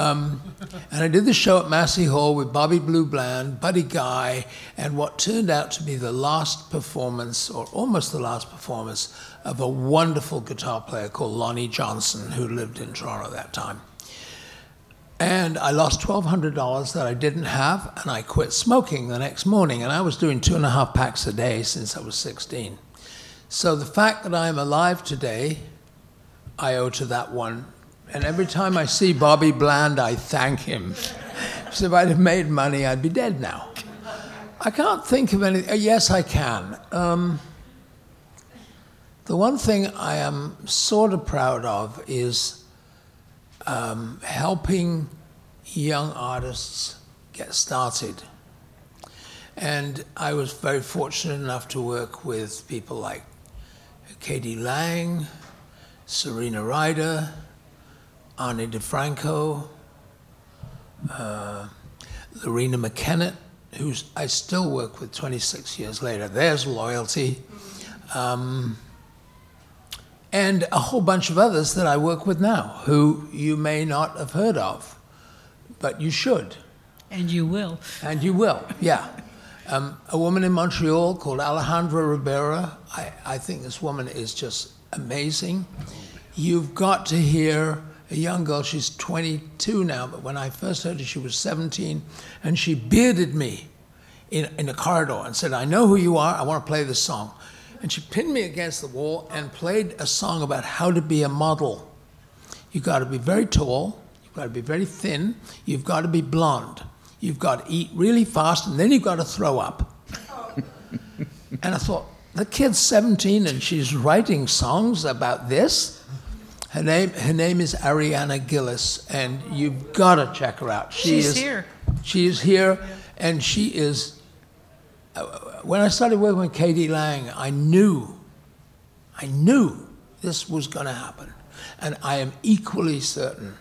Um, and I did the show at Massey Hall with Bobby Blue Bland, Buddy Guy, and what turned out to be the last performance, or almost the last performance, of a wonderful guitar player called Lonnie Johnson, who lived in Toronto at that time. And I lost $1,200 that I didn't have, and I quit smoking the next morning. And I was doing two and a half packs a day since I was 16. So the fact that I'm alive today, I owe to that one. And every time I see Bobby Bland, I thank him. Because if I'd have made money, I'd be dead now. I can't think of anything. Uh, yes, I can. Um, the one thing I am sort of proud of is um, helping young artists get started. And I was very fortunate enough to work with people like k.d. lang, Serena Ryder, Ani DiFranco, uh, Loreena McKennitt, who I still work with 26 years later. There's loyalty. Um, and a whole bunch of others that I work with now who you may not have heard of, but you should. And you will. And you will, yeah. Um, a woman in Montreal called Alejandra Ribera. I, I think this woman is just amazing. You've got to hear a young girl, she's 22 now, but when I first heard her, she was 17, and she bearded me in, in a corridor and said, I know who you are, I want to play this song. And she pinned me against the wall and played a song about how to be a model. You've got to be very tall, you've got to be very thin, you've got to be blonde, you've got to eat really fast, and then you've got to throw up. and I thought, the kid's 17 and she's writing songs about this. Her name, her name is Ariana Gillis, and you've got to check her out. She She's is, here. She is here, and she is. Uh, when I started working with k.d. lang, I knew, I knew this was going to happen, and I am equally certain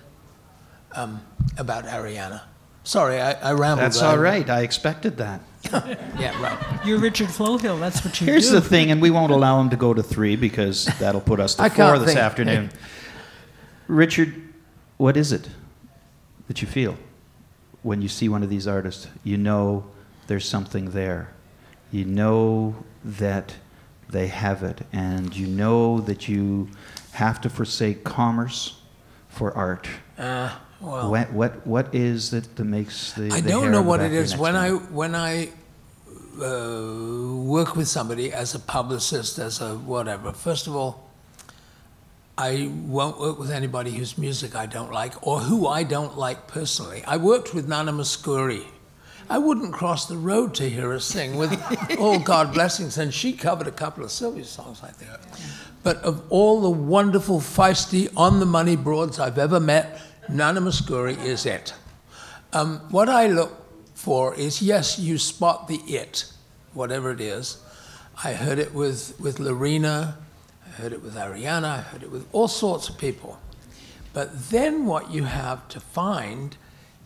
um, about Ariana. Sorry, I, I rambled. That's there. all right. I expected that. Yeah, right. You're Richard Flohill. That's what you Here's do. the thing, and we won't allow him to go to three because that'll put us to I four can't this think. afternoon. Richard, what is it that you feel when you see one of these artists? You know there's something there. You know that they have it, and you know that you have to forsake commerce for art. Uh, well, What, what, what is it that makes the. I the don't know what it is. When I when I uh, work with somebody as a publicist, as a whatever. First of all, I won't work with anybody whose music I don't like or who I don't like personally. I worked with Nana Mouskouri. I wouldn't cross the road to hear her sing with all God blessings, and she covered a couple of Sylvia songs, I think. But of all the wonderful, feisty, on the money broads I've ever met, Nana Mouskouri is it. Um, what I look for is yes, you spot the it, whatever it is. I heard it with, with Loreena, I heard it with Ariana, I heard it with all sorts of people. But then what you have to find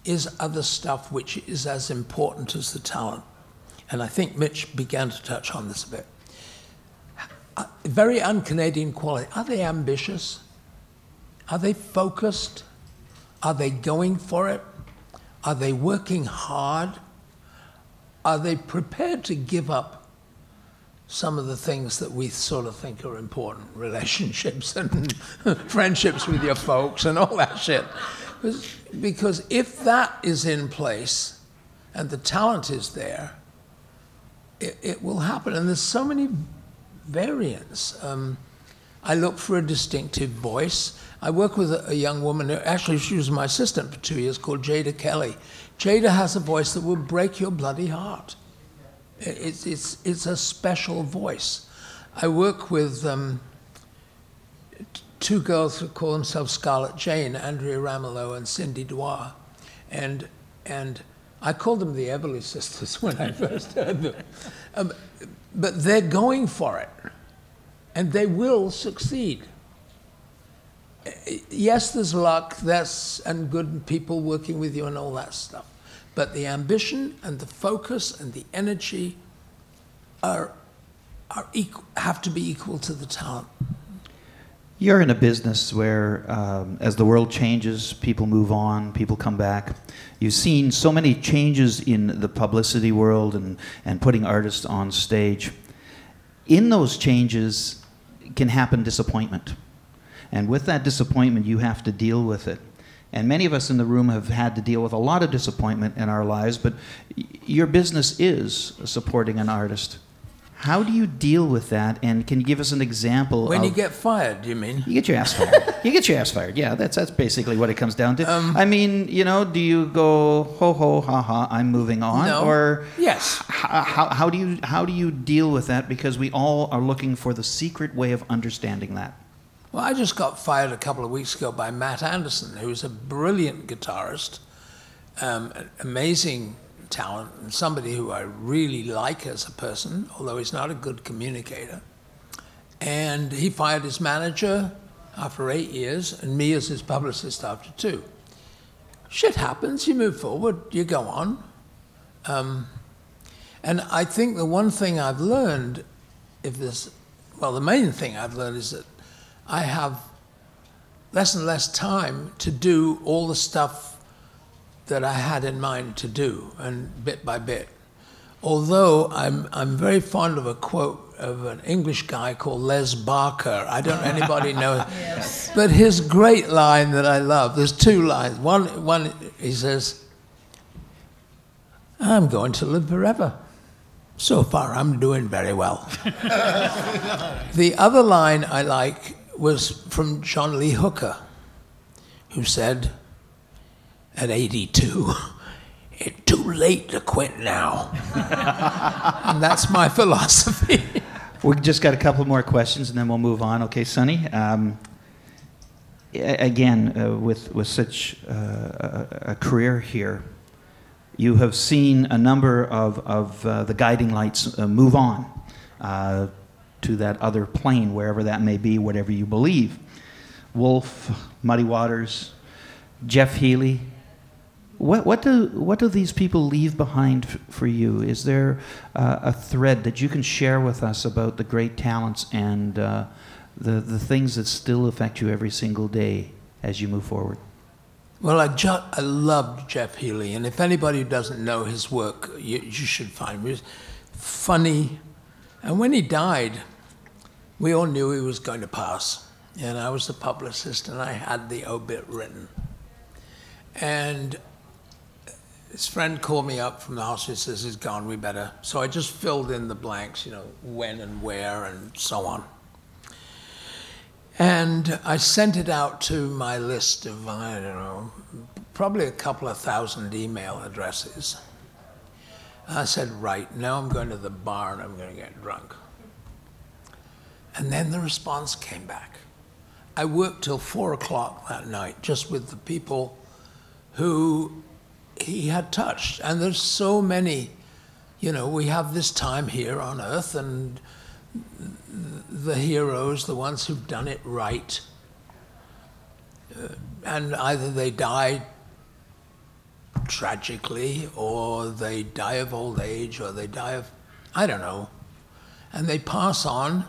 is other stuff which is as important as the talent. And I think Mitch began to touch on this a bit. Uh, Very un Canadian quality. Are they ambitious? Are they focused? Are they going for it? Are they working hard? Are they prepared to give up some of the things that we sort of think are important relationships and friendships with your folks and all that shit? Because- if that is in place and the talent is there, it, it will happen. And there's so many variants. Um, I look for a distinctive voice. I work with a, a young woman, actually, she was my assistant for two years, called Jadea Kelly. Jada has a voice that will break your bloody heart. It's, it's, it's a special voice. I work with um, two girls who call themselves Scarlett Jane, Andrea Ramolo and Cindy Doire. And, and I called them the Everly Sisters when I first heard them. Um, but they're going for it, and they will succeed. Uh, Yes, there's luck, that's, and good people working with you and all that stuff. But the ambition and the focus and the energy are, are equal, have to be equal to the talent. You're in a business where, um, as the world changes, people move on, people come back. You've seen so many changes in the publicity world and, and putting artists on stage. In those changes can happen disappointment. And with that disappointment, you have to deal with it. And many of us in the room have had to deal with a lot of disappointment in our lives, but your business is supporting an artist. How do you deal with that? And can you give us an example When of you get fired, do you mean? you get your ass fired. you get your ass fired. Yeah, that's that's basically what it comes down to. Um, I mean, you know, do you go ho ho ha ha? I'm moving on, No. or Yes. how, how, how do you how do you deal with that? Because we all are looking for the secret way of understanding that. Well, I just got fired a couple of weeks ago by Matt Anderson, who's a brilliant guitarist, um, amazing talent, and somebody who I really like as a person, although he's not a good communicator. And he fired his manager after eight years, and me as his publicist after two. Shit happens, you move forward, you go on. Um, and I think the one thing I've learned, if there's, well, the main thing I've learned is that I have less and less time to do all the stuff that I had in mind to do, and bit by bit. Although I'm, I'm very fond of a quote of an English guy called Les Barker. I don't know anybody know, yes. but his great line that I love. There's two lines. One, one he says, "I'm going to live forever." So far, I'm doing very well. the other line I like was from John Lee Hooker, who said, at 82, it's too late to quit now. and that's my philosophy. we just got a couple more questions and then we'll move on. Okay, Sonny. Um, again, uh, with, with such uh, a, career here, you have seen a number of, of uh, the guiding lights uh, move on uh, to that other plane, wherever that may be, whatever you believe. Wolf, Muddy Waters, Jeff Healey, what, what, do, what do these people leave behind for you? Is there uh, a thread that you can share with us about the great talents and uh, the, the things that still affect you every single day as you move forward? Well, I, ju- I loved Jeff Healey, and if anybody doesn't know his work, you, you should find. He funny, and when he died, we all knew he was going to pass. And I was the publicist, and I had the obit written. And his friend called me up from the hospital and says, he's gone, we better. So I just filled in the blanks, you know, when and where and so on. And I sent it out to my list of, I don't know, probably a couple of thousand email addresses. I said, right, now I'm going to the bar and I'm going to get drunk. And then the response came back. I worked till four o'clock that night just with the people who he had touched. And there's so many, you know, we have this time here on earth, and the heroes, the ones who've done it right, uh, and either they die tragically, or they die of old age, or they die of, I don't know, and they pass on,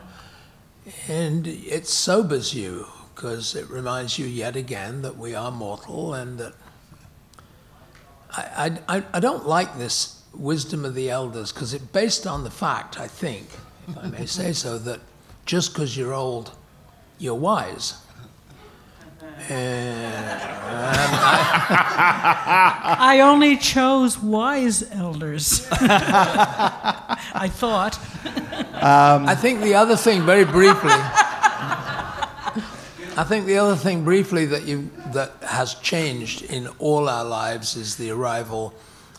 and it sobers you because it reminds you yet again that we are mortal and that I, I, I don't like this wisdom of the elders because it's based on the fact, I think, if I may say so, that just because you're old, you're wise. I, I, only chose wise elders. I thought. Um, I think the other thing, very briefly, I think the other thing, briefly, that you that has changed in all our lives is the arrival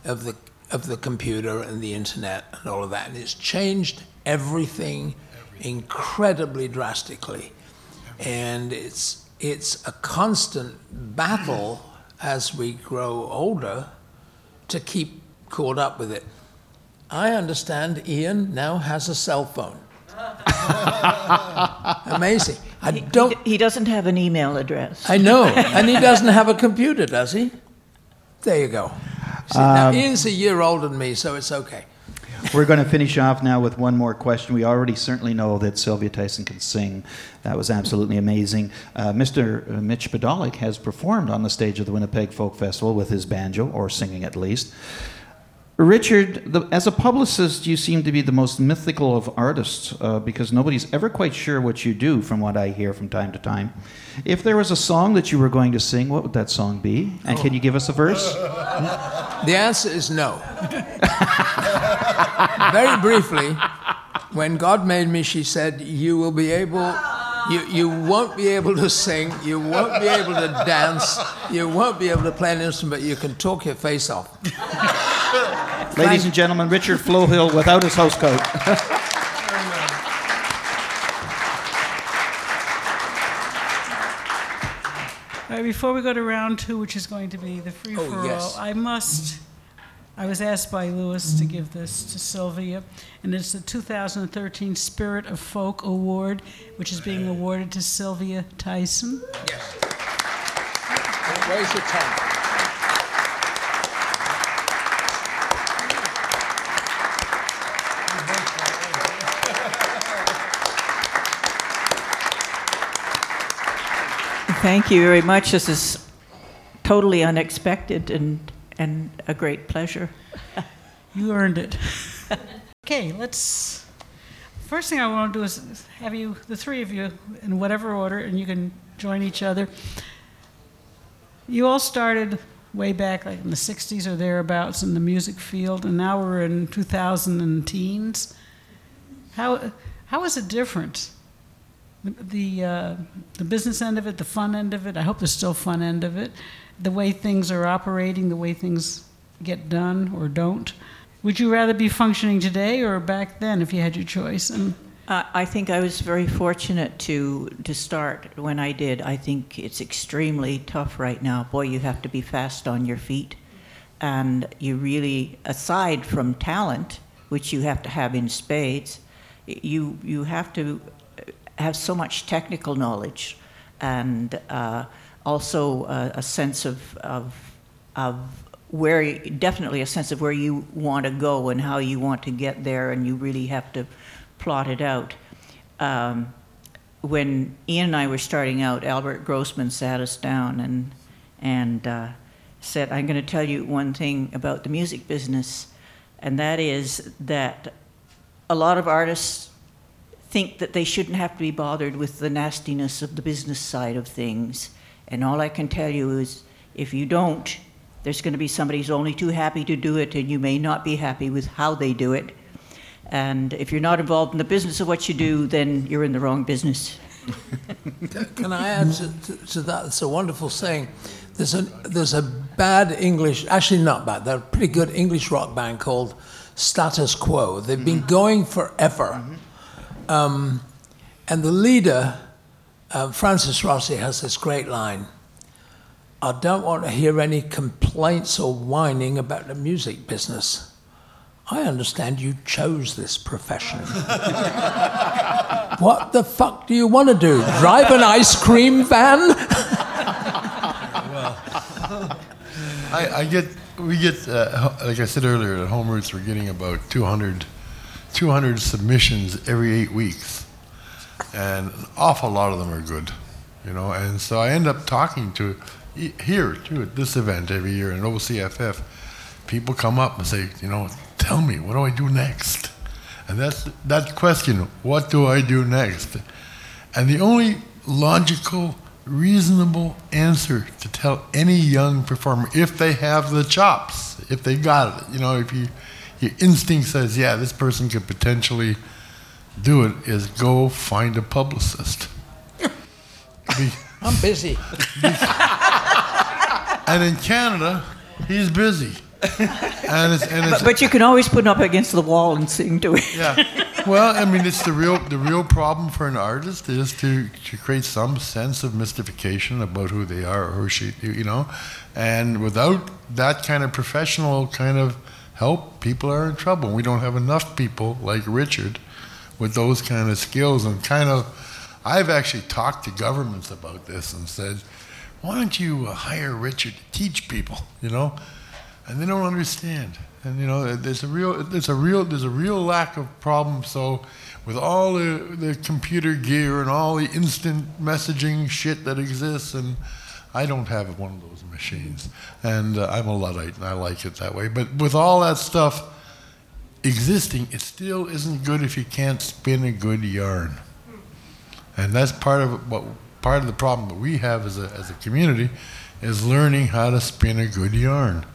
of the of the computer and the internet and all of that, and it's changed everything, everything. incredibly drastically, and it's it's a constant battle as we grow older to keep caught up with it. I understand Ian now has a cell phone. Amazing. I don't. He, he, doesn't have an email address. I know, and he doesn't have a computer, does he? There you go. See, um, now Ian's a year older than me, so it's okay. We're going to finish off now with one more question. We already certainly know that Sylvia Tyson can sing. That was absolutely amazing. Uh, Mr. Uh, Mitch Podolak has performed on the stage of the Winnipeg Folk Festival with his banjo, or singing at least. Richard, the, as a publicist, you seem to be the most mythical of artists uh, because nobody's ever quite sure what you do, from what I hear from time to time. If there was a song that you were going to sing, what would that song be? And can you give us a verse? The answer is no. Very briefly, when God made me, she said, You will be able. You, you won't be able to sing, you won't be able to dance, you won't be able to play an instrument, but you can talk your face off. Ladies and gentlemen, Richard Flohill without his host coat. All right, before we go to round two, which is going to be the free oh, for all, yes. I must. I was asked by Lewis to give this to Sylvia, and it's the 2013 Spirit of Folk Award, which is being awarded to Sylvia Tyson. Yes. Raise your tongue. Thank you very much. This is totally unexpected and, and a great pleasure. You earned it. okay, let's. First thing I want to do is have you, the three of you, in whatever order, and you can join each other. You all started way back, like in the 60s or thereabouts, in the music field, and now we're in 2000 and teens. How, how is it different? The, the, uh, the business end of it, the fun end of it, I hope there's still fun end of it, the way things are operating, the way things get done or don't. Would you rather be functioning today or back then if you had your choice? And I think I was very fortunate to to start when I did. I think it's extremely tough right now. Boy, you have to be fast on your feet, and you really, aside from talent, which you have to have in spades, you you have to have so much technical knowledge, and uh, also a, a sense of of of where definitely a sense of where you want to go and how you want to get there, and you really have to plot it out. Um, when Ian and I were starting out, Albert Grossman sat us down and and uh, said, "I'm going to tell you one thing about the music business, and that is that a lot of artists think that they shouldn't have to be bothered with the nastiness of the business side of things. And all I can tell you is, if you don't, there's going to be somebody who's only too happy to do it, and you may not be happy with how they do it." And if you're not involved in the business of what you do, then you're in the wrong business. Can I add to, to, to that? It's a wonderful saying. There's a there's a bad English, actually not bad. They're a pretty good English rock band called Status Quo. They've been mm-hmm. going forever, mm-hmm. Um, and the leader, uh, Francis Rossi, has this great line. I don't want to hear any complaints or whining about the music business. I understand you chose this profession. what the fuck do you want to do? Drive an ice cream van? I, I get, we get, uh, like I said earlier, at Home Routes, we're getting about 200, 200 submissions every eight weeks. And an awful lot of them are good, you know. And so I end up talking to, here too, at this event every year in OCFF, people come up and say, you know, tell me, what do I do next? And that's that question, what do I do next? And the only logical, reasonable answer to tell any young performer, if they have the chops, if they got it, you know, if you, your instinct says, yeah, this person could potentially do it, is go find a publicist. Be- I'm busy. and in Canada, he's busy. And it's, and it's, But, but you can always put up against the wall and sing to it. Yeah. Well, I mean, it's the real the real problem for an artist is to, to create some sense of mystification about who they are or who she, you know, and without that kind of professional kind of help, people are in trouble. We don't have enough people like Richard with those kind of skills and kind of. I've actually talked to governments about this and said, why don't you uh, hire Richard to teach people, you know? and they don't understand. And you know, there's a real, there's a real, there's a real lack of problem. So, with all the, the computer gear and all the instant messaging shit that exists, and I don't have one of those machines, and uh, I'm a luddite and I like it that way. But with all that stuff existing, it still isn't good if you can't spin a good yarn. And that's part of what part of the problem that we have as a as a community is learning how to spin a good yarn.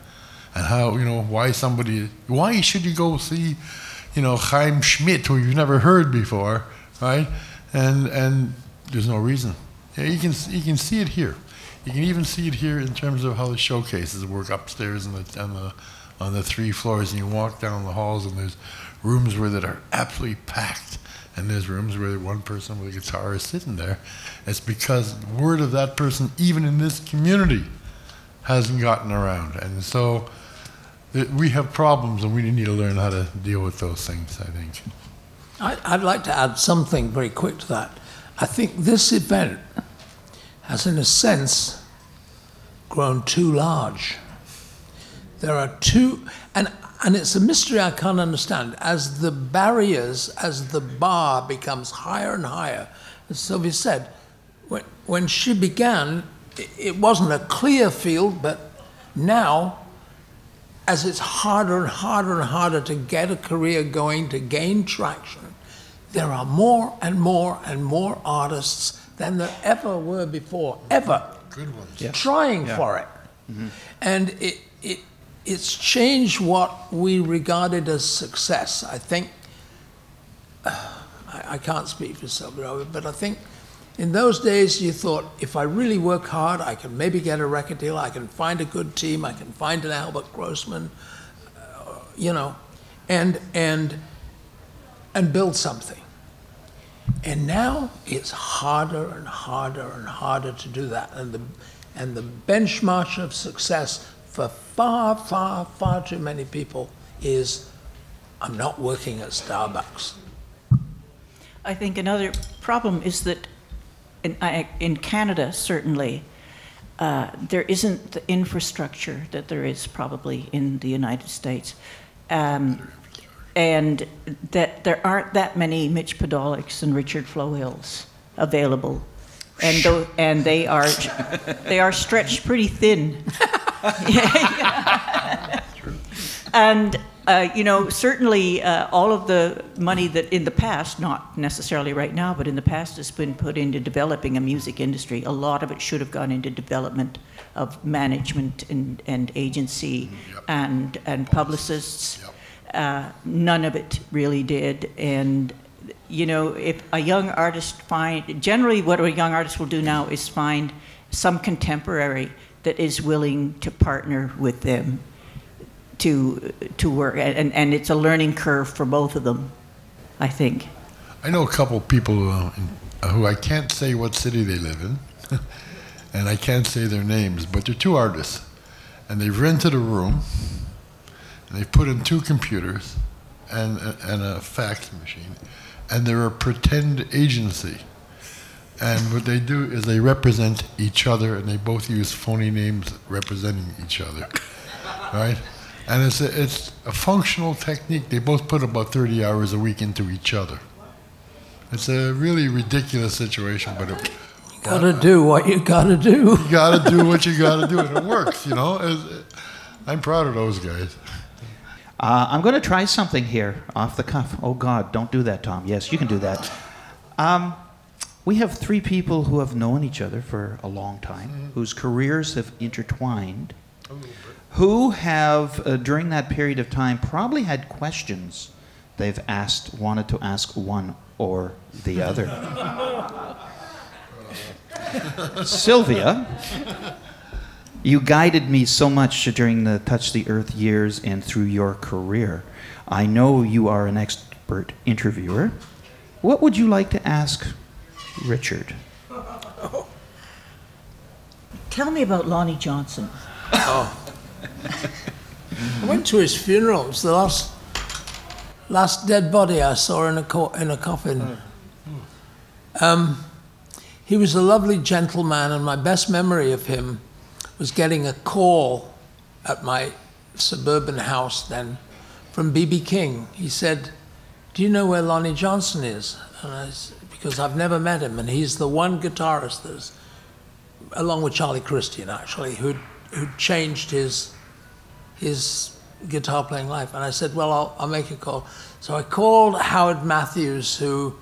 And how you know why somebody why should you go see you know Chaim Schmidt who you've never heard before right? And and there's no reason. Yeah, you can you can see it here you can even see it here in terms of how the showcases work upstairs on the on the on the three floors and you walk down the halls and there's rooms where that are absolutely packed and there's rooms where one person with a guitar is sitting there. It's because word of that person, even in this community, hasn't gotten around. And so th- we have problems and we need to learn how to deal with those things, I think. I, I'd like to add something very quick to that. I think this event has, in a sense, grown too large. There are two, and, and it's a mystery I can't understand. As the barriers, as the bar becomes higher and higher, as Sylvia said, when, when she began, it, it wasn't a clear field, but now as it's harder and harder and harder to get a career going, to gain traction, there are more and more and more artists than there ever were before, ever Good ones. trying for it. And it, it, it's changed what we regarded as success. I think, I, I can't speak for Sylvia, but I think in those days you thought, if I really work hard, I can maybe get a record deal, I can find a good team, I can find an Albert Grossman, uh, you know, and, and, and build something. And now it's harder and harder and harder to do that. And the, and the benchmark of success for far, far, far too many people is I'm not working at Starbucks. I think another problem is that in, in Canada, certainly, uh, there isn't the infrastructure that there is probably in the United States. Um, and that there aren't that many Mitch Podolaks and Richard Flohills available. And, and they are they are stretched pretty thin. And, uh, you know, certainly uh, all of the money that in the past, not necessarily right now, but in the past has been put into developing a music industry. A lot of it should have gone into development of management and, and agency and, and publicists. Uh, none of it really did. And, you know, if a young artist find, generally what a young artist will do now is find some contemporary that is willing to partner with them to to work and, and it's a learning curve for both of them i think I know a couple people uh, uh, who I can't say what city they live in, and I can't say their names, but they're two artists, and they've rented a room, and they've put in two computers, and and a fax machine, and they're a pretend agency, and what they do is they represent each other, and they both use phony names representing each other, right? And it's a, it's a functional technique. They both put about 30 hours a week into each other. It's a really ridiculous situation, but it, Gotta do what you gotta do. you got to do what you got to do, and it works. You know, It's- I'm proud of those guys. Uh, I'm going to try something here off the cuff. Oh, God, don't do that, Tom. Yes, you can do that. Um, we have three people who have known each other for a long time, whose careers have intertwined, who have, uh, during that period of time, probably had questions they've asked, wanted to ask one or the other. Sylvia, you guided me so much during the Touch the Earth years and through your career. I know you are an expert interviewer. What would you like to ask Richard? tell me about lonnie johnson I went to his funeral. It was the last last dead body I saw in a co- in a coffin. Um, he was a lovely gentleman, and my best memory of him was getting a call at my suburban house then from BB King. He said, "Do you know where Lonnie Johnson is?" And I s because I've never met him, and he's the one guitarist that's, along with Charlie Christian actually, who who changed his his guitar playing life. And I said, well, I'll, I'll make a call. So I called Howard Matthews, who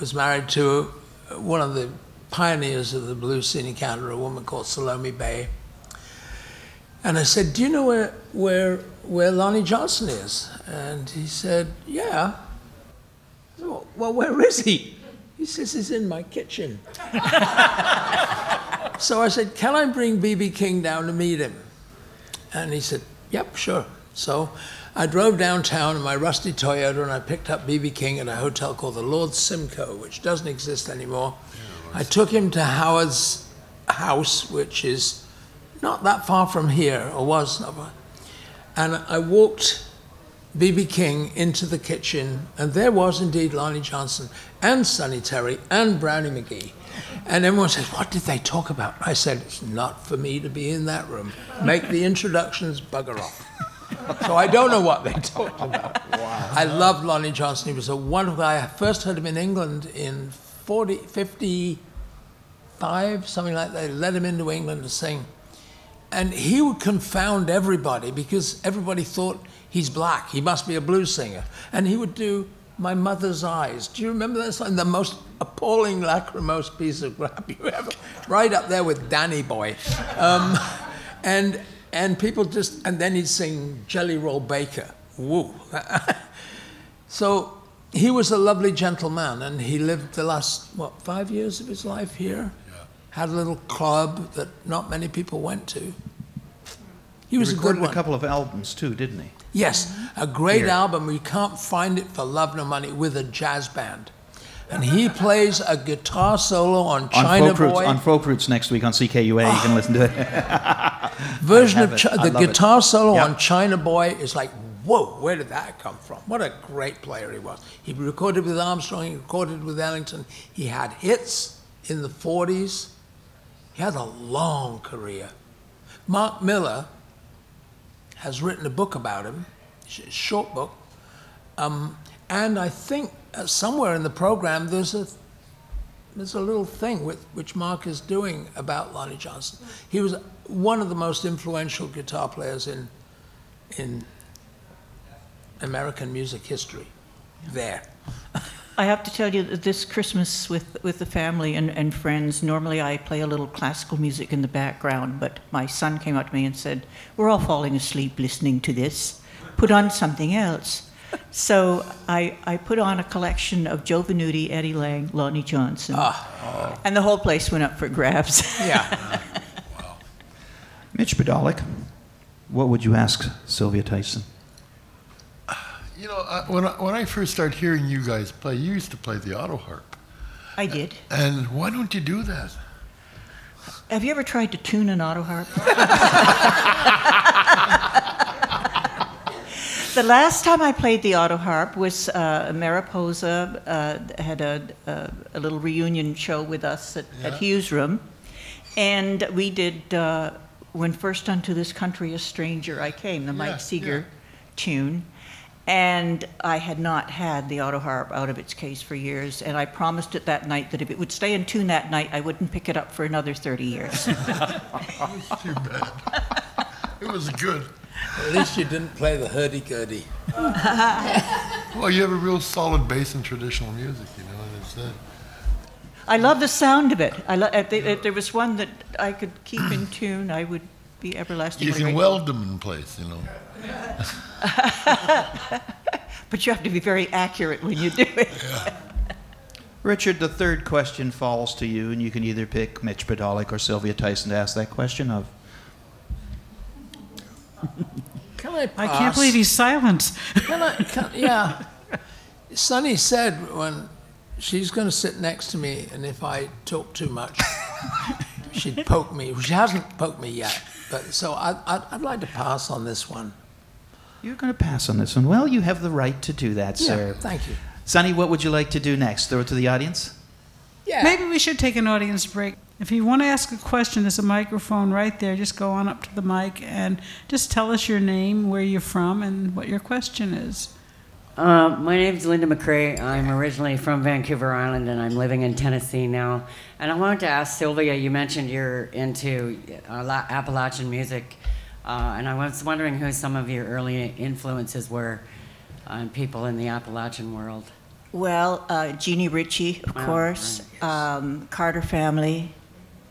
was married to uh, one of the pioneers of the blues scene in Canada, a woman called Salome Bey. And I said, do you know where, where, where Lonnie Johnson is? And he said, yeah. Said, well, well, where is he? He says, he's in my kitchen. so I said, can I bring B.B. King down to meet him? And he said, Yep, sure. So I drove downtown in my rusty Toyota and I picked up B.B. King at a hotel called the Lord Simcoe, which doesn't exist anymore. I took him to Howard's house, which is not that far from here, or was not. And I walked B.B. King into the kitchen, and there was indeed Lonnie Johnson and Sonny Terry and Brownie McGhee. And everyone says, What did they talk about? I said, It's not for me to be in that room. Make the introductions, bugger off. So I don't know what they talked about. I loved Lonnie Johnson. He was a wonderful guy. I first heard him in England in 40, 55, something like that. They let him into England to sing. And he would confound everybody because everybody thought he's black. He must be a blues singer. And he would do My Mother's Eyes. Do you remember that song? The most appalling lachrymose piece of rap you ever. Right up there with Danny Boy. Um, and and people just and then he'd sing Jelly Roll Baker. Woo. so he was a lovely gentleman and he lived the last what five years of his life here. Had a little club that not many people went to. He was he a good recorded one. a couple of albums too, didn't he? Yes, a great Here. album. You can't find it for love nor money with a jazz band. And he plays a guitar solo on On China roots, Boy. on folk roots next week on CKUA. You can oh. listen to it. version of it. The love it. guitar solo Yeah. on China Boy is like, whoa, where did that come from? What a great player he was. He recorded with Armstrong, he recorded with Ellington. He had hits in the 40s. He had a long career. Mark Miller has written a book about him, sh- short book. Um, and I think uh, somewhere in the program there's a there's a little thing with, which Mark is doing about Lonnie Johnson. He was one of the most influential guitar players in in American music history. There. I have to tell you that this Christmas with, with the family and, and friends, normally I play a little classical music in the background, but my son came up to me and said, We're all falling asleep listening to this. Put on something else. So I, I put on a collection of Joe Venuti, Eddie Lang, Lonnie Johnson. Ah. And the whole place went up for grabs. Yeah. Mitch Podolak, what would you ask Sylvia Tyson? You know, I, when, I, when I first started hearing you guys play, you used to play the auto harp. I did. And why don't you do that? Have you ever tried to tune an auto harp? the last time I played the auto harp was uh, Mariposa uh, had a, a, a little reunion show with us at, at Hugh's Room, and we did uh, "When First Unto This Country a Stranger I Came," the Mike Seeger yeah. tune. And I had not had the auto harp out of its case for years, and I promised it that night that if it would stay in tune that night, I wouldn't pick it up for another 30 years. It was too bad. it was good. At least you didn't play the hurdy-gurdy. Well, you have a real solid base in traditional music, you know, and it's uh, I love the sound of it. I lo- if, they, if there was one that I could keep in tune, I would be everlastingly you can grateful. weld them in place, you know. But you have to be very accurate when you do it. Richard, the third question falls to you, and you can either pick Mitch Podolak or Sylvia Tyson to ask that question of. Can I pass? I can't believe he's silent. Can I, can, yeah. Sonny said when she's going to sit next to me, and if I talk too much, she'd poke me. She hasn't poked me yet, but so I, I, I'd like to pass on this one. You're going to pass on this one. Well, you have the right to do that, sir. Thank you. Sonny, what would you like to do next? Throw it to the audience? Yeah. Maybe we should take an audience break. If you want to ask a question, there's a microphone right there. Just go on up to the mic and just tell us your name, where you're from, and what your question is. Uh, my is Linda McCrae. I'm originally from Vancouver Island and I'm living in Tennessee now. And I wanted to ask Sylvia, you mentioned you're into uh, Appalachian music. Uh, and I was wondering who some of your early influences were on people in the Appalachian world. Well, uh, Jeannie Ritchie, of Oh, course, um, Carter family.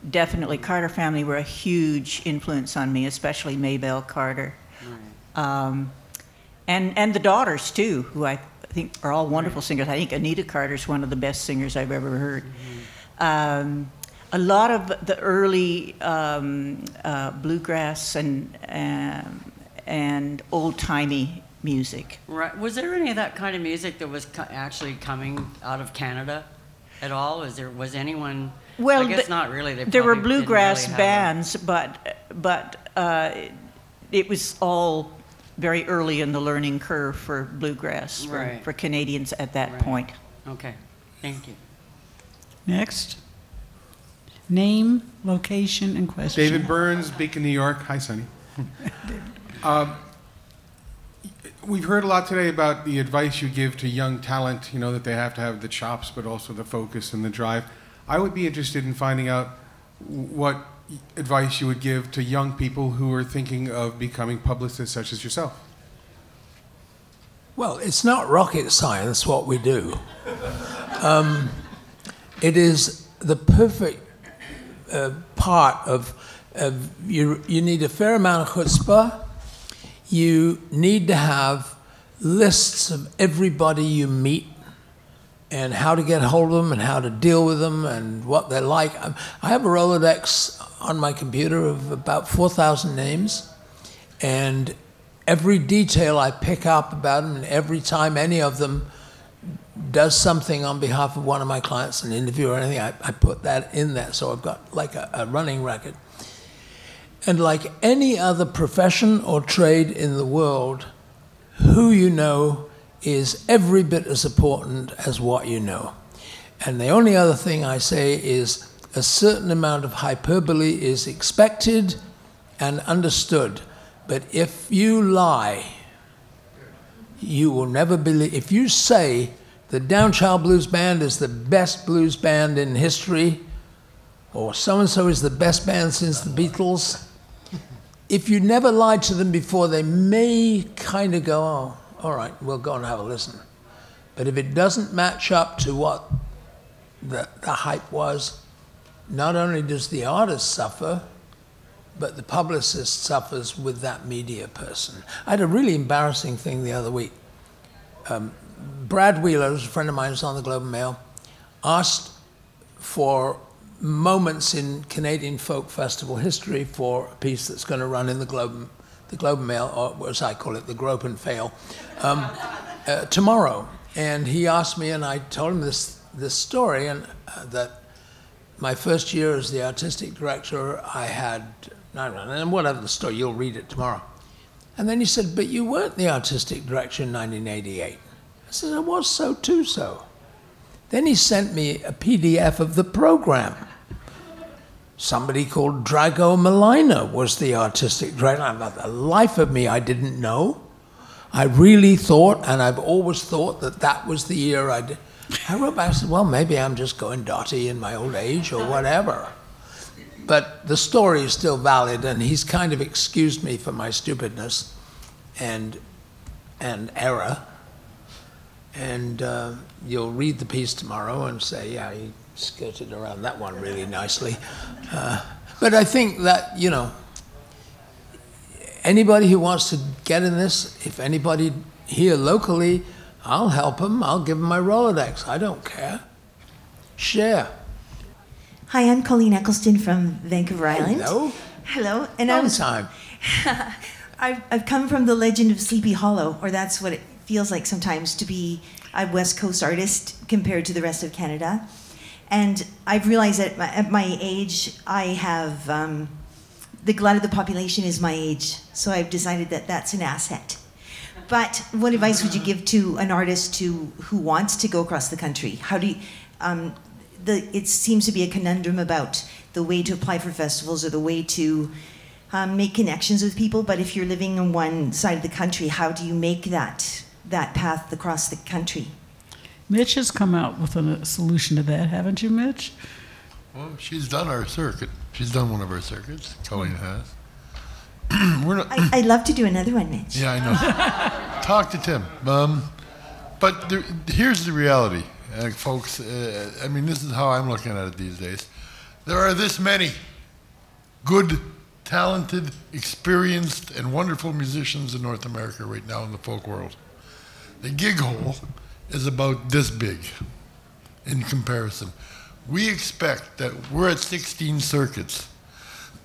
Definitely, Carter family were a huge influence on me, especially Maybelle Carter. Um, and, and the daughters, too, who I think are all wonderful singers. I think Anita Carter's one of the best singers I've ever heard. Um, a lot of the early um, uh, bluegrass and, um, and old timey music. Right. Was there any of that kind of music that was co- actually coming out of Canada at all? Was there was anyone? Well, I guess the- not really. They There were bluegrass really have a- bands, but but uh, it was all very early in the learning curve for bluegrass for, Right. for Canadians at that Right. point. Okay. Thank you. Next. Name, location, and question. David Burns, Beacon, New York. Hi, Sonny. Um, We've heard a lot today about the advice you give to young talent, you know, that they have to have the chops, but also the focus and the drive. I would be interested in finding out what advice you would give to young people who are thinking of becoming publicists such as yourself. Well, it's not rocket science what we do. Um, it is the perfect uh, part of, of you, you need a fair amount of chutzpah. You need to have lists of everybody you meet and how to get hold of them and how to deal with them and what they're like. Um, I have a Rolodex on my computer of about 4,000 names, and every detail I pick up about them, and every time any of them does something on behalf of one of my clients, an interview or anything, I, I put that in there. So I've got like a, a running record. And like any other profession or trade in the world, who you know is every bit as important as what you know. And the only other thing I say is a certain amount of hyperbole is expected and understood. But if you lie, you will never believe. If you say the Downchild Blues Band is the best blues band in history, or so and so is the best band since the Beatles, if you never lied to them before, they may kind of go, oh, all right, we'll go and have a listen. But if it doesn't match up to what the, the hype was, not only does the artist suffer, but the publicist suffers with that media person. I had a really embarrassing thing the other week. Um, Brad Wheeler, who's a friend of mine, who's on the Globe and Mail, asked for moments in Canadian folk festival history for a piece that's going to run in the Globe, the Globe and Mail, or as I call it, the Grope and Fail, um, uh, tomorrow. And he asked me, and I told him this this story, and uh, that my first year as the artistic director, I had, and whatever the story, you'll read it tomorrow. And then he said, But you weren't the artistic director in 1988. Said, I was so too so. Then he sent me a PDF of the program. Somebody called Drago Malina was the artistic director. The life of me, I didn't know. I really thought, and I've always thought that that was the year I did. I wrote back and said, well, maybe I'm just going dotty in my old age or whatever. But the story is still valid, and he's kind of excused me for my stupidness and, and error. And uh, you'll read the piece tomorrow and say, yeah, he skirted around that one really nicely. Uh, but I think that, you know, anybody who wants to get in this, if anybody here locally, I'll help them. I'll give them my Rolodex. I don't care. Share. Hi, I'm Colleen Eccleston from Vancouver Island. Hello. Hello. And Long I was, time. I've, I've come from the legend of Sleepy Hollow, or that's what it feels like sometimes to be a West Coast artist compared to the rest of Canada. And I've realized that at my, age, I have um, the glut of the population is my age. So I've decided that that's an asset. But what advice would you give to an artist to, who wants to go across the country? How do you, um, the, it seems to be a conundrum about the way to apply for festivals or the way to um, make connections with people. But if you're living on one side of the country, how do you make that that path across the country? Mitch has come out with a solution to that, haven't you, Mitch? Well, she's done our circuit. She's done one of our circuits. Colleen has. We're not. I, I'd love to do another one, Mitch. Yeah, I know. Talk to Tim. Um, but there, here's the reality, uh, folks. Uh, I mean, this is how I'm looking at it these days. There are this many good, talented, experienced, and wonderful musicians in North America right now in the folk world. The gig hole is about this big in comparison. We expect that we're at 16 circuits.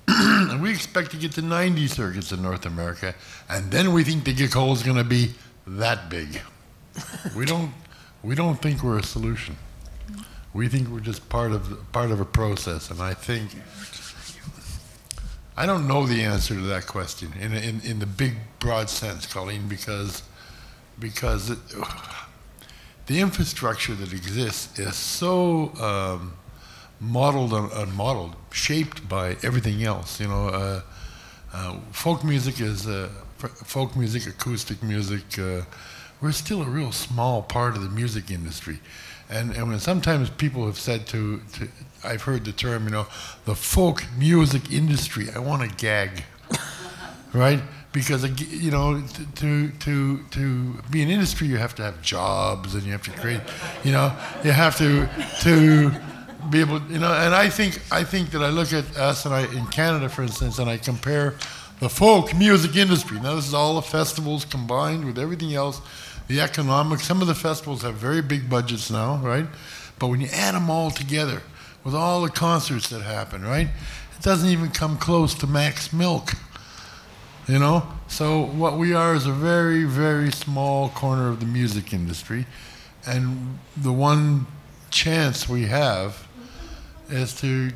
and we expect to get to 90 circuits in North America, and then we think the gig hole is going to be that big. we don't we don't think we're a solution. We think we're just part of the, part of a process, and I think I don't know the answer to that question in in, in the big broad sense, Colleen, because because it, the infrastructure that exists is so um, modeled and, and modeled, shaped by everything else. You know, uh, uh, folk music is uh, folk music, acoustic music. Uh, we're still a real small part of the music industry, and and when sometimes people have said to, to I've heard the term, you know, the folk music industry. I want to gag, right? Because you know, to to to be an industry, you have to have jobs, and you have to create, you know, you have to to be able, you know. And I think I think that I look at us and I in Canada, for instance, and I compare the folk music industry. Now, this is all the festivals combined with everything else, the economics. Some of the festivals have very big budgets now, right? But when you add them all together, with all the concerts that happen, right? It doesn't even come close to Mac's Milk. You know? So what we are is a very, very small corner of the music industry. And the one chance we have is to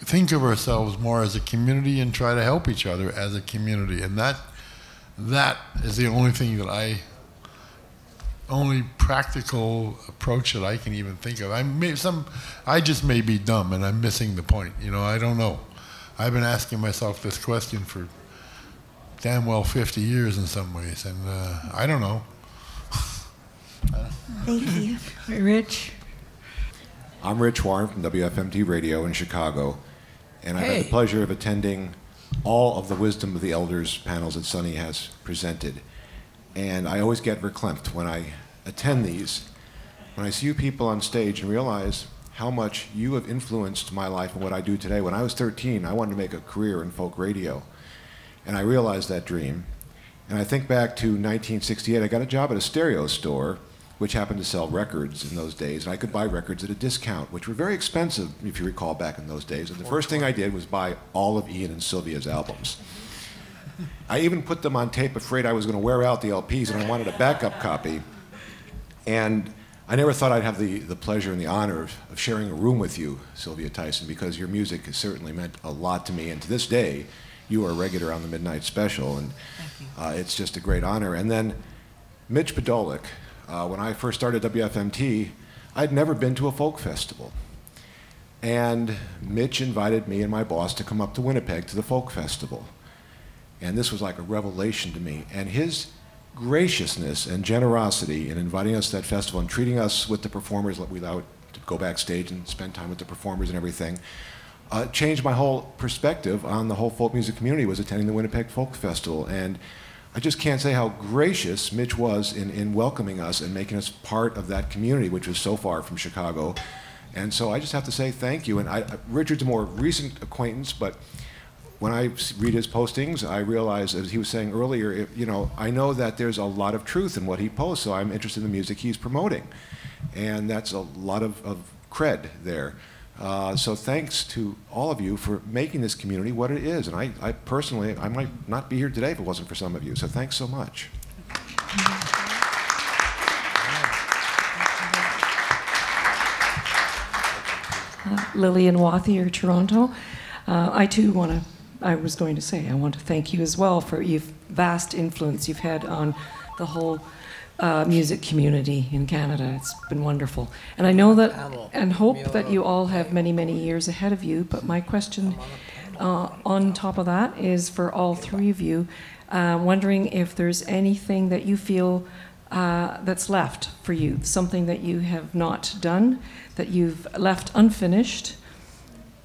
think of ourselves more as a community and try to help each other as a community. And that that is the only thing that I only practical approach that I can even think of. I may some I just may be dumb and I'm missing the point. You know, I don't know. I've been asking myself this question for damn well 50 years in some ways, and uh, I don't know. Thank you. Rich? I'm Rich Warren from WFMT Radio in Chicago, and I've had the pleasure of attending all of the Wisdom of the Elders panels that Sonny has presented. And I always get verklempt when I attend these, when I see you people on stage and realize how much you have influenced my life and what I do today. When I was 13, I wanted to make a career in folk radio, and I realized that dream. And I think back to 1968, I got a job at a stereo store, which happened to sell records in those days. And I could buy records at a discount, which were very expensive, if you recall back in those days. And the first thing I did was buy all of Ian and Sylvia's albums. I even put them on tape, afraid I was going to wear out the LPs, and I wanted a backup copy. And I never thought I'd have the, the pleasure and the honor of, of sharing a room with you, Sylvia Tyson, because your music has certainly meant a lot to me. And to this day, you are a regular on the Midnight Special, and uh, it's just a great honor. And then Mitch Podolak, uh, when I first started WFMT, I'd never been to a folk festival. And Mitch invited me and my boss to come up to Winnipeg to the folk festival. And this was like a revelation to me. And his graciousness and generosity in inviting us to that festival and treating us with the performers, we allowed to go backstage and spend time with the performers and everything, uh, changed my whole perspective on the whole folk music community was attending the Winnipeg Folk Festival. And I just can't say how gracious Mitch was in, in welcoming us and making us part of that community, which was so far from Chicago. And so I just have to say thank you. And I, Richard's a more recent acquaintance, but when I read his postings, I realize, as he was saying earlier, it, you know, I know that there's a lot of truth in what he posts, so I'm interested in the music he's promoting. And that's a lot of, of cred there. Uh, so thanks to all of you for making this community what it is. And I, I personally, I might not be here today if it wasn't for some of you. So thanks so much. Lillian Wathier, Toronto. Uh, I too want to, I was going to say, I want to thank you as well for your vast influence you've had on the whole uh, music community in Canada. It's been wonderful. And I know that and hope that you all have many, many years ahead of you. But my question uh, on top of that is for all three of you, uh, wondering if there's anything that you feel uh, that's left for you, something that you have not done, that you've left unfinished,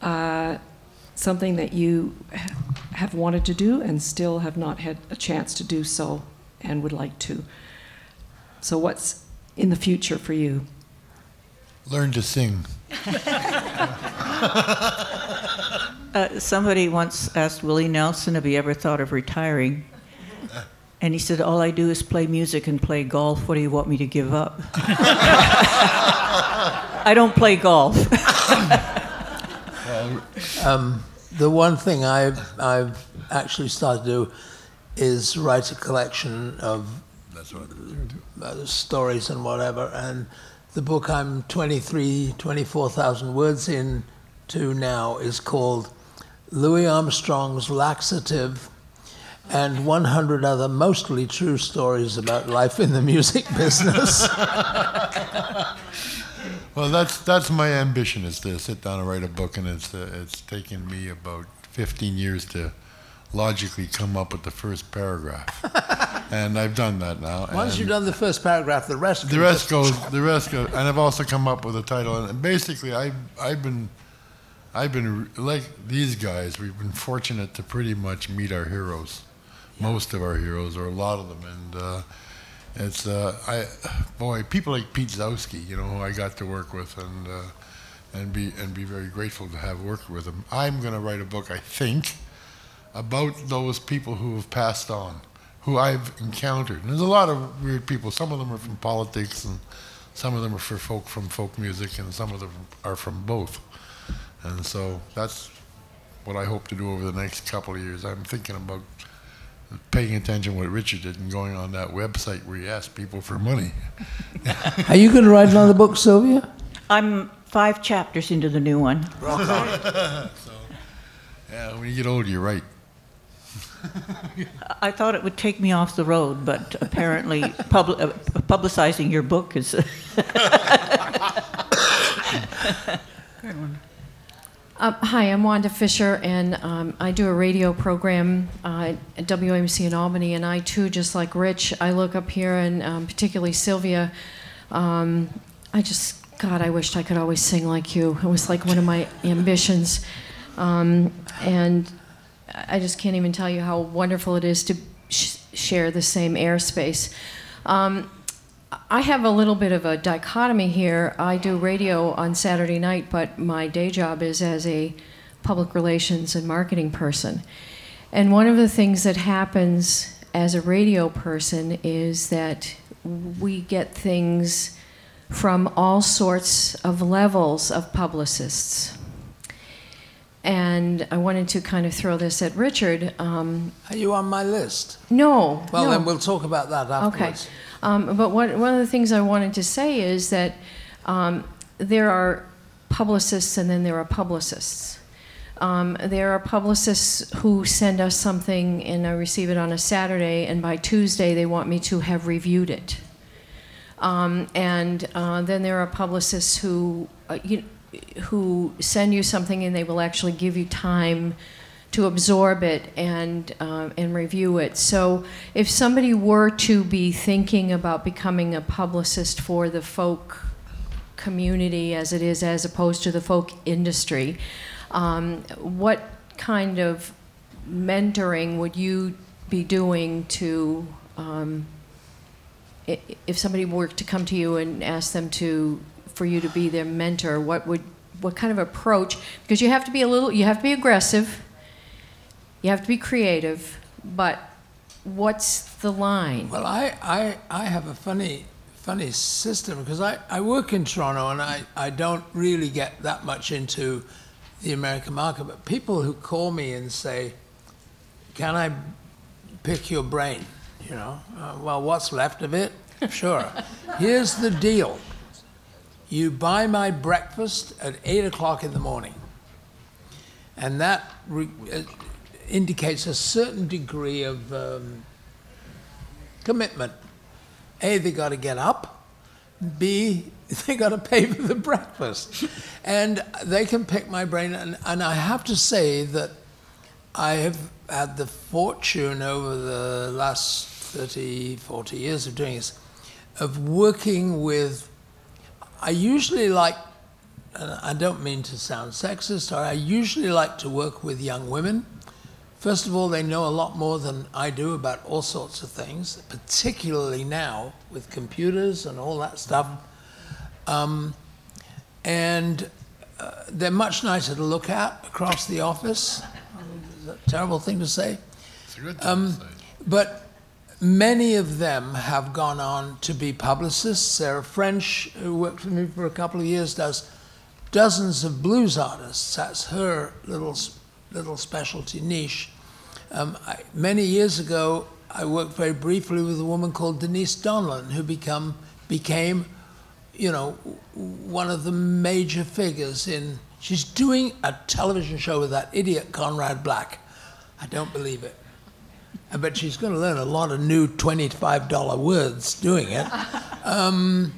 uh, something that you have wanted to do and still have not had a chance to do so and would like to. So, what's in the future for you? Learn to sing. Uh, somebody once asked Willie Nelson if he ever thought of retiring. And he said, All I do is play music and play golf. What do you want me to give up? I don't play golf. Um, the one thing I've, I've actually started to do is write a collection of stories and whatever. And the book I'm 23, 24,000 words into now is called Louis Armstrong's Laxative and 100 other mostly true stories about life in the music business. Well, that's that's my ambition is to sit down and write a book, and it's uh, it's taken me about 15 years to logically come up with the first paragraph, and I've done that now. Once you've done the first paragraph, the rest the rest goes the rest goes, and I've also come up with a title. And basically, I I've been I've been like these guys. We've been fortunate to pretty much meet our heroes, most of our heroes, or a lot of them, and. Uh, it's uh, I, boy, people like Pete Zowski, you know, who I got to work with, and uh, and be and be very grateful to have worked with him. I'm going to write a book, I think, about those people who have passed on, who I've encountered. And there's a lot of weird people. Some of them are from politics, and some of them are for folk from folk music, and some of them are from both. And so that's what I hope to do over the next couple of years. I'm thinking about paying attention to what Richard did and going on that website where he asked people for money. Are you going to write another book, Sylvia? I'm five chapters into the new one. so, yeah, when you get older, you're right. I thought it would take me off the road, but apparently pub- uh, publicizing your book is. Um, hi, I'm Wanda Fischer, and um, I do a radio program uh, at WAMC in Albany. And I too, just like Rich, I look up here, and um, particularly Sylvia. Um, I just, God, I wished I could always sing like you. It was like one of my ambitions, um, and I just can't even tell you how wonderful it is to sh- share the same airspace. Um, I have a little bit of a dichotomy here. I do radio on Saturday night, but my day job is as a public relations and marketing person. And one of the things that happens as a radio person is that we get things from all sorts of levels of publicists. And I wanted to kind of throw this at Richard. Um, Are you on my list? no. Well, no. then we'll talk about that Okay. Um, but what, one of the things I wanted to say is that um, there are publicists and then there are publicists. Um, there are publicists who send us something and I receive it on a Saturday, and by Tuesday they want me to have reviewed it. Um, and uh, then there are publicists who, uh, you, who send you something and they will actually give you time to absorb it and uh, and review it. So if somebody were to be thinking about becoming a publicist for the folk community as it is, as opposed to the folk industry, um, what kind of mentoring would you be doing to um, if somebody were to come to you and ask them to for you to be their mentor what would what kind of approach because you have to be a little you have to be aggressive you have to be creative but what's the line Well, I, I, I have a funny, funny system because I, I work in Toronto and I, I don't really get that much into the American market. But people who call me and say, Can I pick your brain? You know, uh, well, what's left of it? Sure. Here's the deal you buy my breakfast at 8 o'clock in the morning. And that re- uh, indicates a certain degree of um, commitment. A, they got to get up. B, they got to pay for the breakfast. And they can pick my brain. And, and I have to say that I have had the fortune over the last 30, 40 years of doing this, of working with, I usually like, and I don't mean to sound sexist, or I usually like to work with young women. First of all, they know a lot more than I do about all sorts of things, particularly now with computers and all that stuff. Um, and uh, they're much nicer to look at across the office. Is a terrible thing to say? It's a good thing Um, to say. but many of them have gone on to be publicists. Sarah French, who worked for me for a couple of years, does dozens of blues artists. That's her little little specialty niche. Um, I, many years ago, I worked very briefly with a woman called Denise Donlan, who become became, you know, one of the major figures in. She's doing a television show with that idiot Conrad Black. I don't believe it. I bet she's going to learn a lot of new $25 words doing it. Um,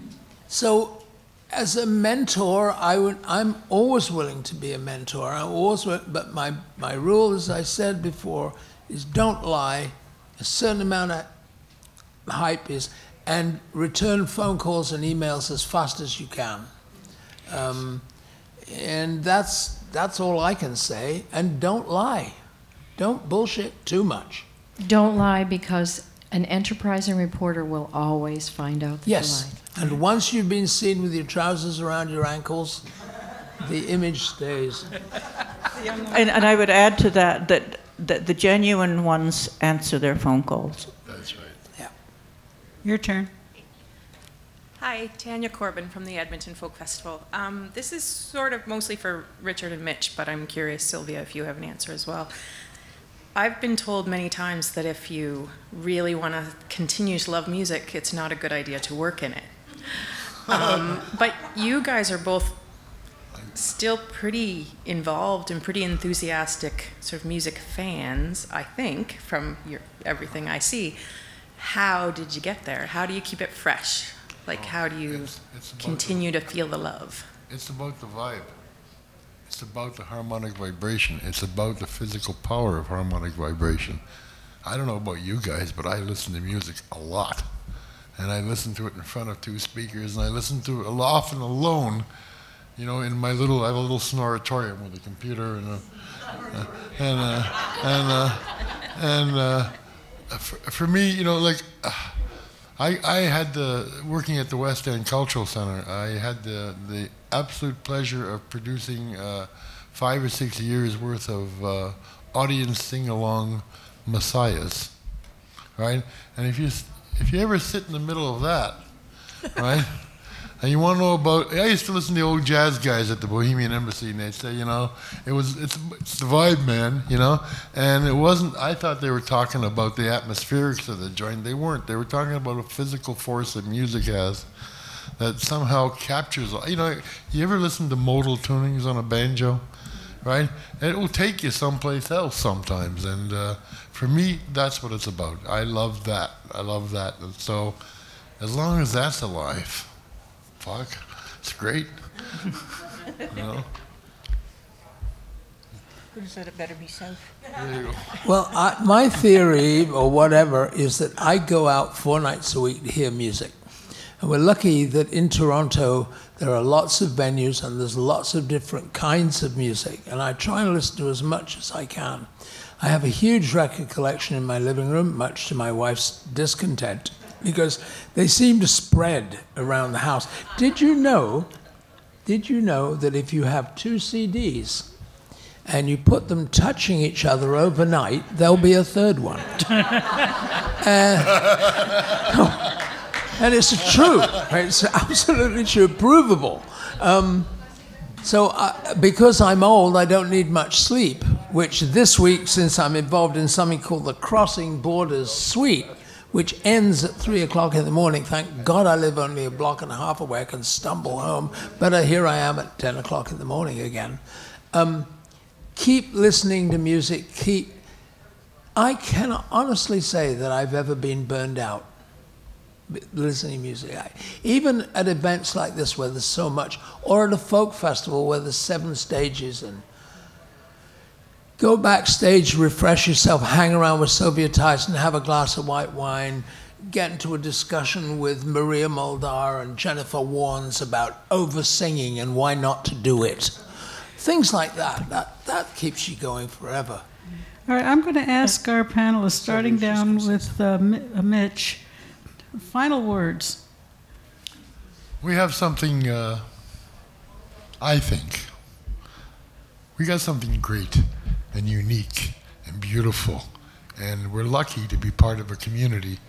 so, as a mentor, I would, I'm always willing to be a mentor. I always, but my, my rule, as I said before, is don't lie. A certain amount of hype is, and return phone calls and emails as fast as you can. Um, and that's that's all I can say. And don't lie. Don't bullshit too much. Don't lie because an enterprising reporter will always find out that you Yes. lied. And once you've been seen with your trousers around your ankles, the image stays. And, and I would add to that that, that the genuine ones answer their phone calls. That's right. Yeah. Your turn. Hi, Tanya Corbin from the Edmonton Folk Festival. Um, this is sort of mostly for Richard and Mitch, but I'm curious, Sylvia, if you have an answer as well. I've been told many times that if you really want to continue to love music, it's not a good idea to work in it. Um, but you guys are both still pretty involved and pretty enthusiastic sort of music fans, I think, from your, everything I see. How did you get there? How do you keep it fresh? Like, how do you it's the- continue to feel the love? It's about the vibe. It's about the harmonic vibration. It's about the physical power of harmonic vibration. I don't know about you guys, but I listen to music a lot. And I listen to it in front of two speakers, and I listen to it often alone, you know, in my little, I have a little snoratorium with a computer and a, uh, and, uh, and, uh, and, uh, for, for me, you know, like, uh, I, I had the, working at the West End Cultural Center, I had the, the absolute pleasure of producing uh, five or six years worth of uh, audience sing-along messiahs, right? And if you, if you ever sit in the middle of that, right? And you want to know about? I used to listen to the old jazz guys at the Bohemian Embassy, and they'd say, you know, it was it's, it's the vibe, man, you know. And it wasn't. I thought they were talking about the atmospherics of the joint. They weren't. They were talking about a physical force that music has that somehow captures. You know, you ever listen to modal tunings on a banjo, right? It will take you someplace else sometimes. And uh, for me, that's what it's about. I love that. I love that. And so, as long as that's alive fuck, it's great. you know? Who said it better be safe? There you go. Well, I, my theory or whatever is that I go out four nights a week to hear music. And we're lucky that in Toronto there are lots of venues and there's lots of different kinds of music. And I try and listen to as much as I can. I have a huge record collection in my living room, much to my wife's discontent, because they seem to spread around the house. Did you know? Did you know that if you have two CDs and you put them touching each other overnight, there'll be a third one. Uh, and it's true. right? It's absolutely true, provable. Um, so, uh, because I'm old, I don't need much sleep, which this week, since I'm involved in something called the Crossing Borders Suite, which ends at three o'clock in the morning. Thank God I live only a block and a half away. I can stumble home. But here I am at 10 o'clock in the morning again. Um, keep listening to music. Keep. I cannot honestly say that I've ever been burned out listening to music. I, even at events like this where there's so much, or at a folk festival where there's seven stages and go backstage, refresh yourself, hang around with Sylvia Tyson, have a glass of white wine, get into a discussion with Maria Muldaur and Jennifer Warnes about over singing and why not to do it. Things like that. That that keeps you going forever. All right, I'm going to ask our panelists, starting down with uh, uh, Mitch, final words. We have something, uh, I think, we got something great and unique and beautiful. And we're lucky to be part of a community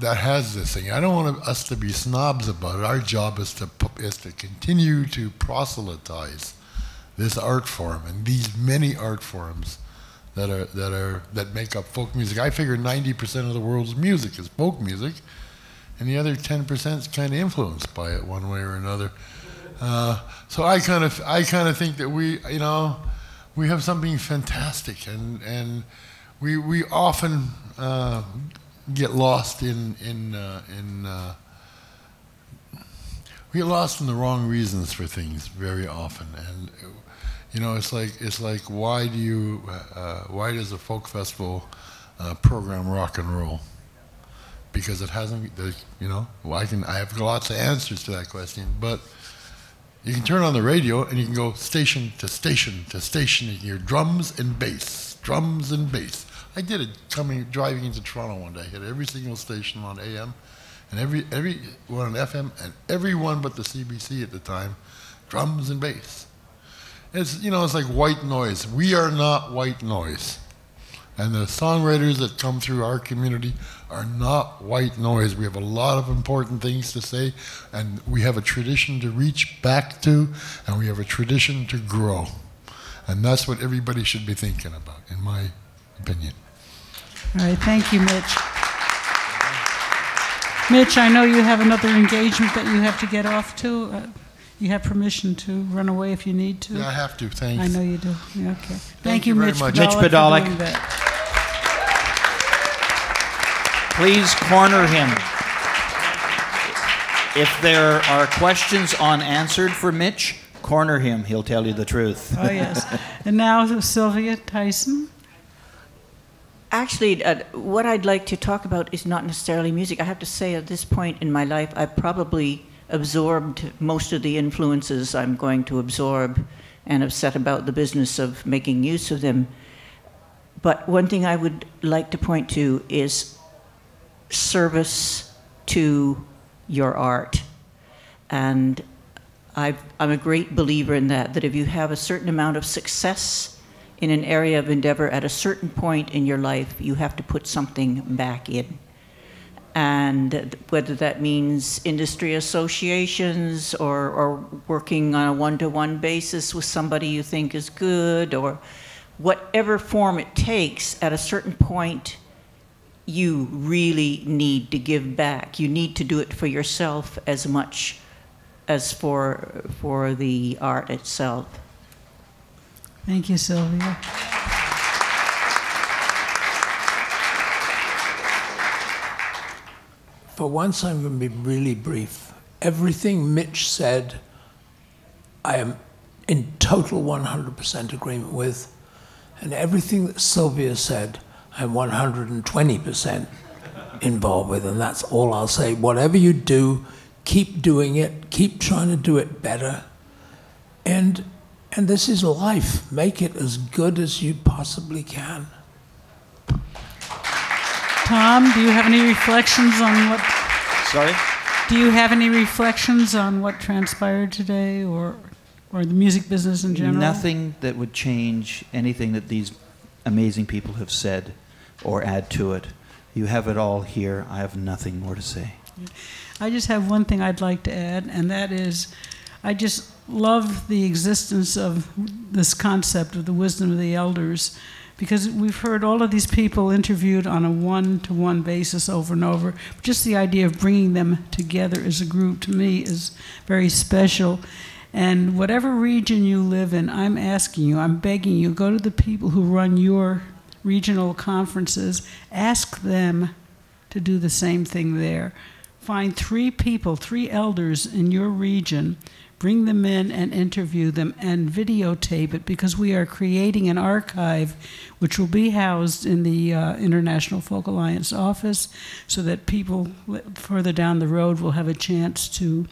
that has this thing. I don't want us to be snobs about it. Our job is to, is to continue to proselytize this art form and these many art forms that are that are that make up folk music. I figure 90% of the world's music is folk music, and the other 10% is kind of influenced by it one way or another. Uh, so I kind of I kind of think that we you know we have something fantastic, and and we we often uh, get lost in in uh, in. Uh, we get lost in the wrong reasons for things very often, and you know it's like it's like why do you uh, why does a folk festival uh, program rock and roll? Because it hasn't, you know. Well, I can I have lots of answers to that question, but you can turn on the radio and you can go station to station to station and you hear drums and bass, drums and bass. I did it coming driving into Toronto one day. I Hit every single station on AM, and every every one on FM, and every one but the CBC at the time, drums and bass. It's you know it's like white noise. We are not white noise, and the songwriters that come through our community are not white noise. We have a lot of important things to say, and we have a tradition to reach back to, and we have a tradition to grow, and that's what everybody should be thinking about, in my opinion. All right, thank you, Mitch. Mitch, I know you have another engagement that you have to get off to. Uh, You have permission to run away if you need to. Yeah, I have to. Thanks. I know you do. Yeah, okay. Thank, Thank you, you very Mitch much. Mitch Podolak. for doing that. Please corner him. If there are questions unanswered for Mitch, corner him. He'll tell you the truth. Oh, yes. And now Sylvia Tyson. Actually, uh, what I'd like to talk about is not necessarily music. I have to say, at this point in my life, I've probably absorbed most of the influences I'm going to absorb and have set about the business of making use of them. But one thing I would like to point to is service to your art. And I've, I'm a great believer in that, that if you have a certain amount of success in an area of endeavor at a certain point in your life, you have to put something back in. And whether that means industry associations or, or working on a one to one basis with somebody you think is good or whatever form it takes, at a certain point, you really need to give back. You need to do it for yourself as much as for, for the art itself. Thank you, Sylvia. For once, I'm going to be really brief. Everything Mitch said, I am in total 100% agreement with. And everything that Sylvia said, I'm 120% involved with. And that's all I'll say. Whatever you do, keep doing it, keep trying to do it better. And, and this is life. Make it as good as you possibly can. Tom, do you have any reflections on what? Sorry? Do you have any reflections on what transpired today or, or the music business in general? Nothing that would change anything that these amazing people have said or add to it. You have it all here. I have nothing more to say. I just have one thing I'd like to add, and that is I just love the existence of this concept of the wisdom of the elders because we've heard all of these people interviewed on a one to one basis over and over. Just the idea of bringing them together as a group to me is very special. And whatever region you live in, I'm asking you, I'm begging you, go to the people who run your regional conferences, ask them to do the same thing there. Find three people, three elders in your region, bring them in and interview them and videotape it because we are creating an archive which will be housed in the uh, International Folk Alliance office so that people further down the road will have a chance to,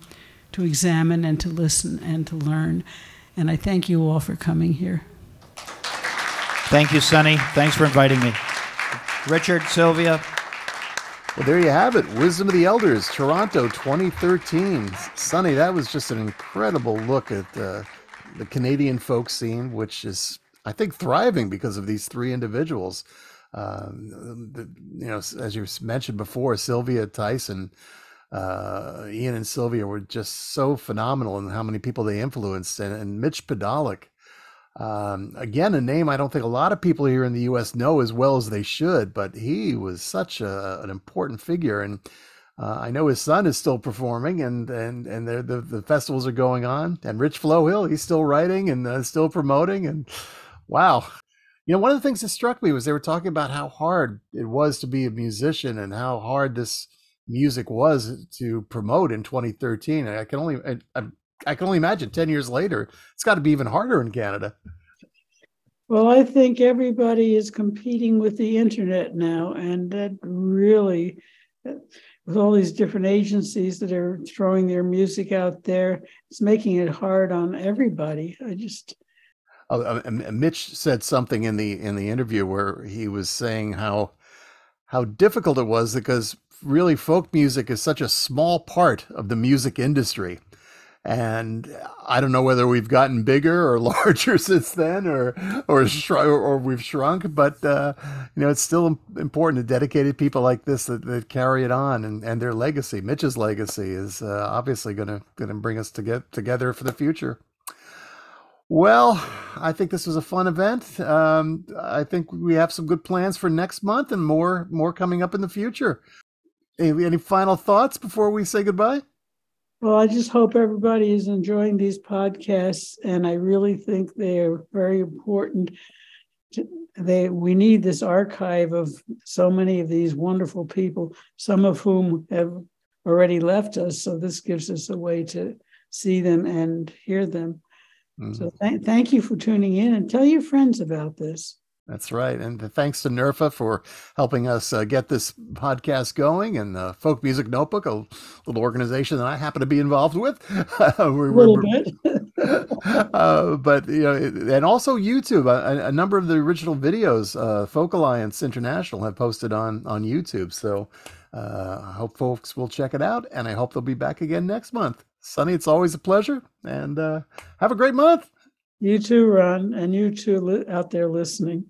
to examine and to listen and to learn. And I thank you all for coming here. Thank you, Sonny. Thanks for inviting me. Richard, Sylvia. Well, there you have it. Wisdom of the Elders, Toronto 2013. Sonny, that was just an incredible look at uh, the Canadian folk scene, which is, I think, thriving because of these three individuals. Um, the, you know, as you mentioned before, Sylvia Tyson, uh, Ian and Sylvia were just so phenomenal in how many people they influenced, and, and Mitch Podolak. Um, again, a name I don't think a lot of people here in the U.S. know as well as they should, but he was such a, an important figure. And uh, I know his son is still performing, and and and the the festivals are going on. And Rich Flohill, he's still writing and uh, still promoting. And wow, you know, one of the things that struck me was they were talking about how hard it was to be a musician and how hard this music was to promote in 2013. I can only I, I can only imagine 10 years later, it's got to be even harder in Canada. Well, I think everybody is competing with the internet now, and that really, with all these different agencies that are throwing their music out there, it's making it hard on everybody. I just. Oh, Mitch said something in the in the interview where he was saying how how difficult it was because really folk music is such a small part of the music industry and I don't know whether we've gotten bigger or larger since then, or or or we've shrunk. But uh, you know, it's still important to dedicated people like this that, that carry it on, and, and their legacy. Mitch's legacy is uh, obviously going to going to bring us to get together for the future. Well, I think this was a fun event. Um, I think we have some good plans for next month, and more more coming up in the future. Any, any final thoughts before we say goodbye? Well, I just hope everybody is enjoying these podcasts, and I really think they are very important. To, they we need this archive of so many of these wonderful people, some of whom have already left us. So this gives us a way to see them and hear them. Mm-hmm. So th- thank you for tuning in, and tell your friends about this. That's right. And thanks to NERFA for helping us uh, get this podcast going and uh, Folk Music Notebook, a little organization that I happen to be involved with. a little bit. uh, but, you know, and also YouTube. A, a number of the original videos, uh, Folk Alliance International have posted on, on YouTube. So uh, I hope folks will check it out. And I hope they'll be back again next month. Sonny, it's always a pleasure. And uh, have a great month. You too, Ron, and you too li- out there listening.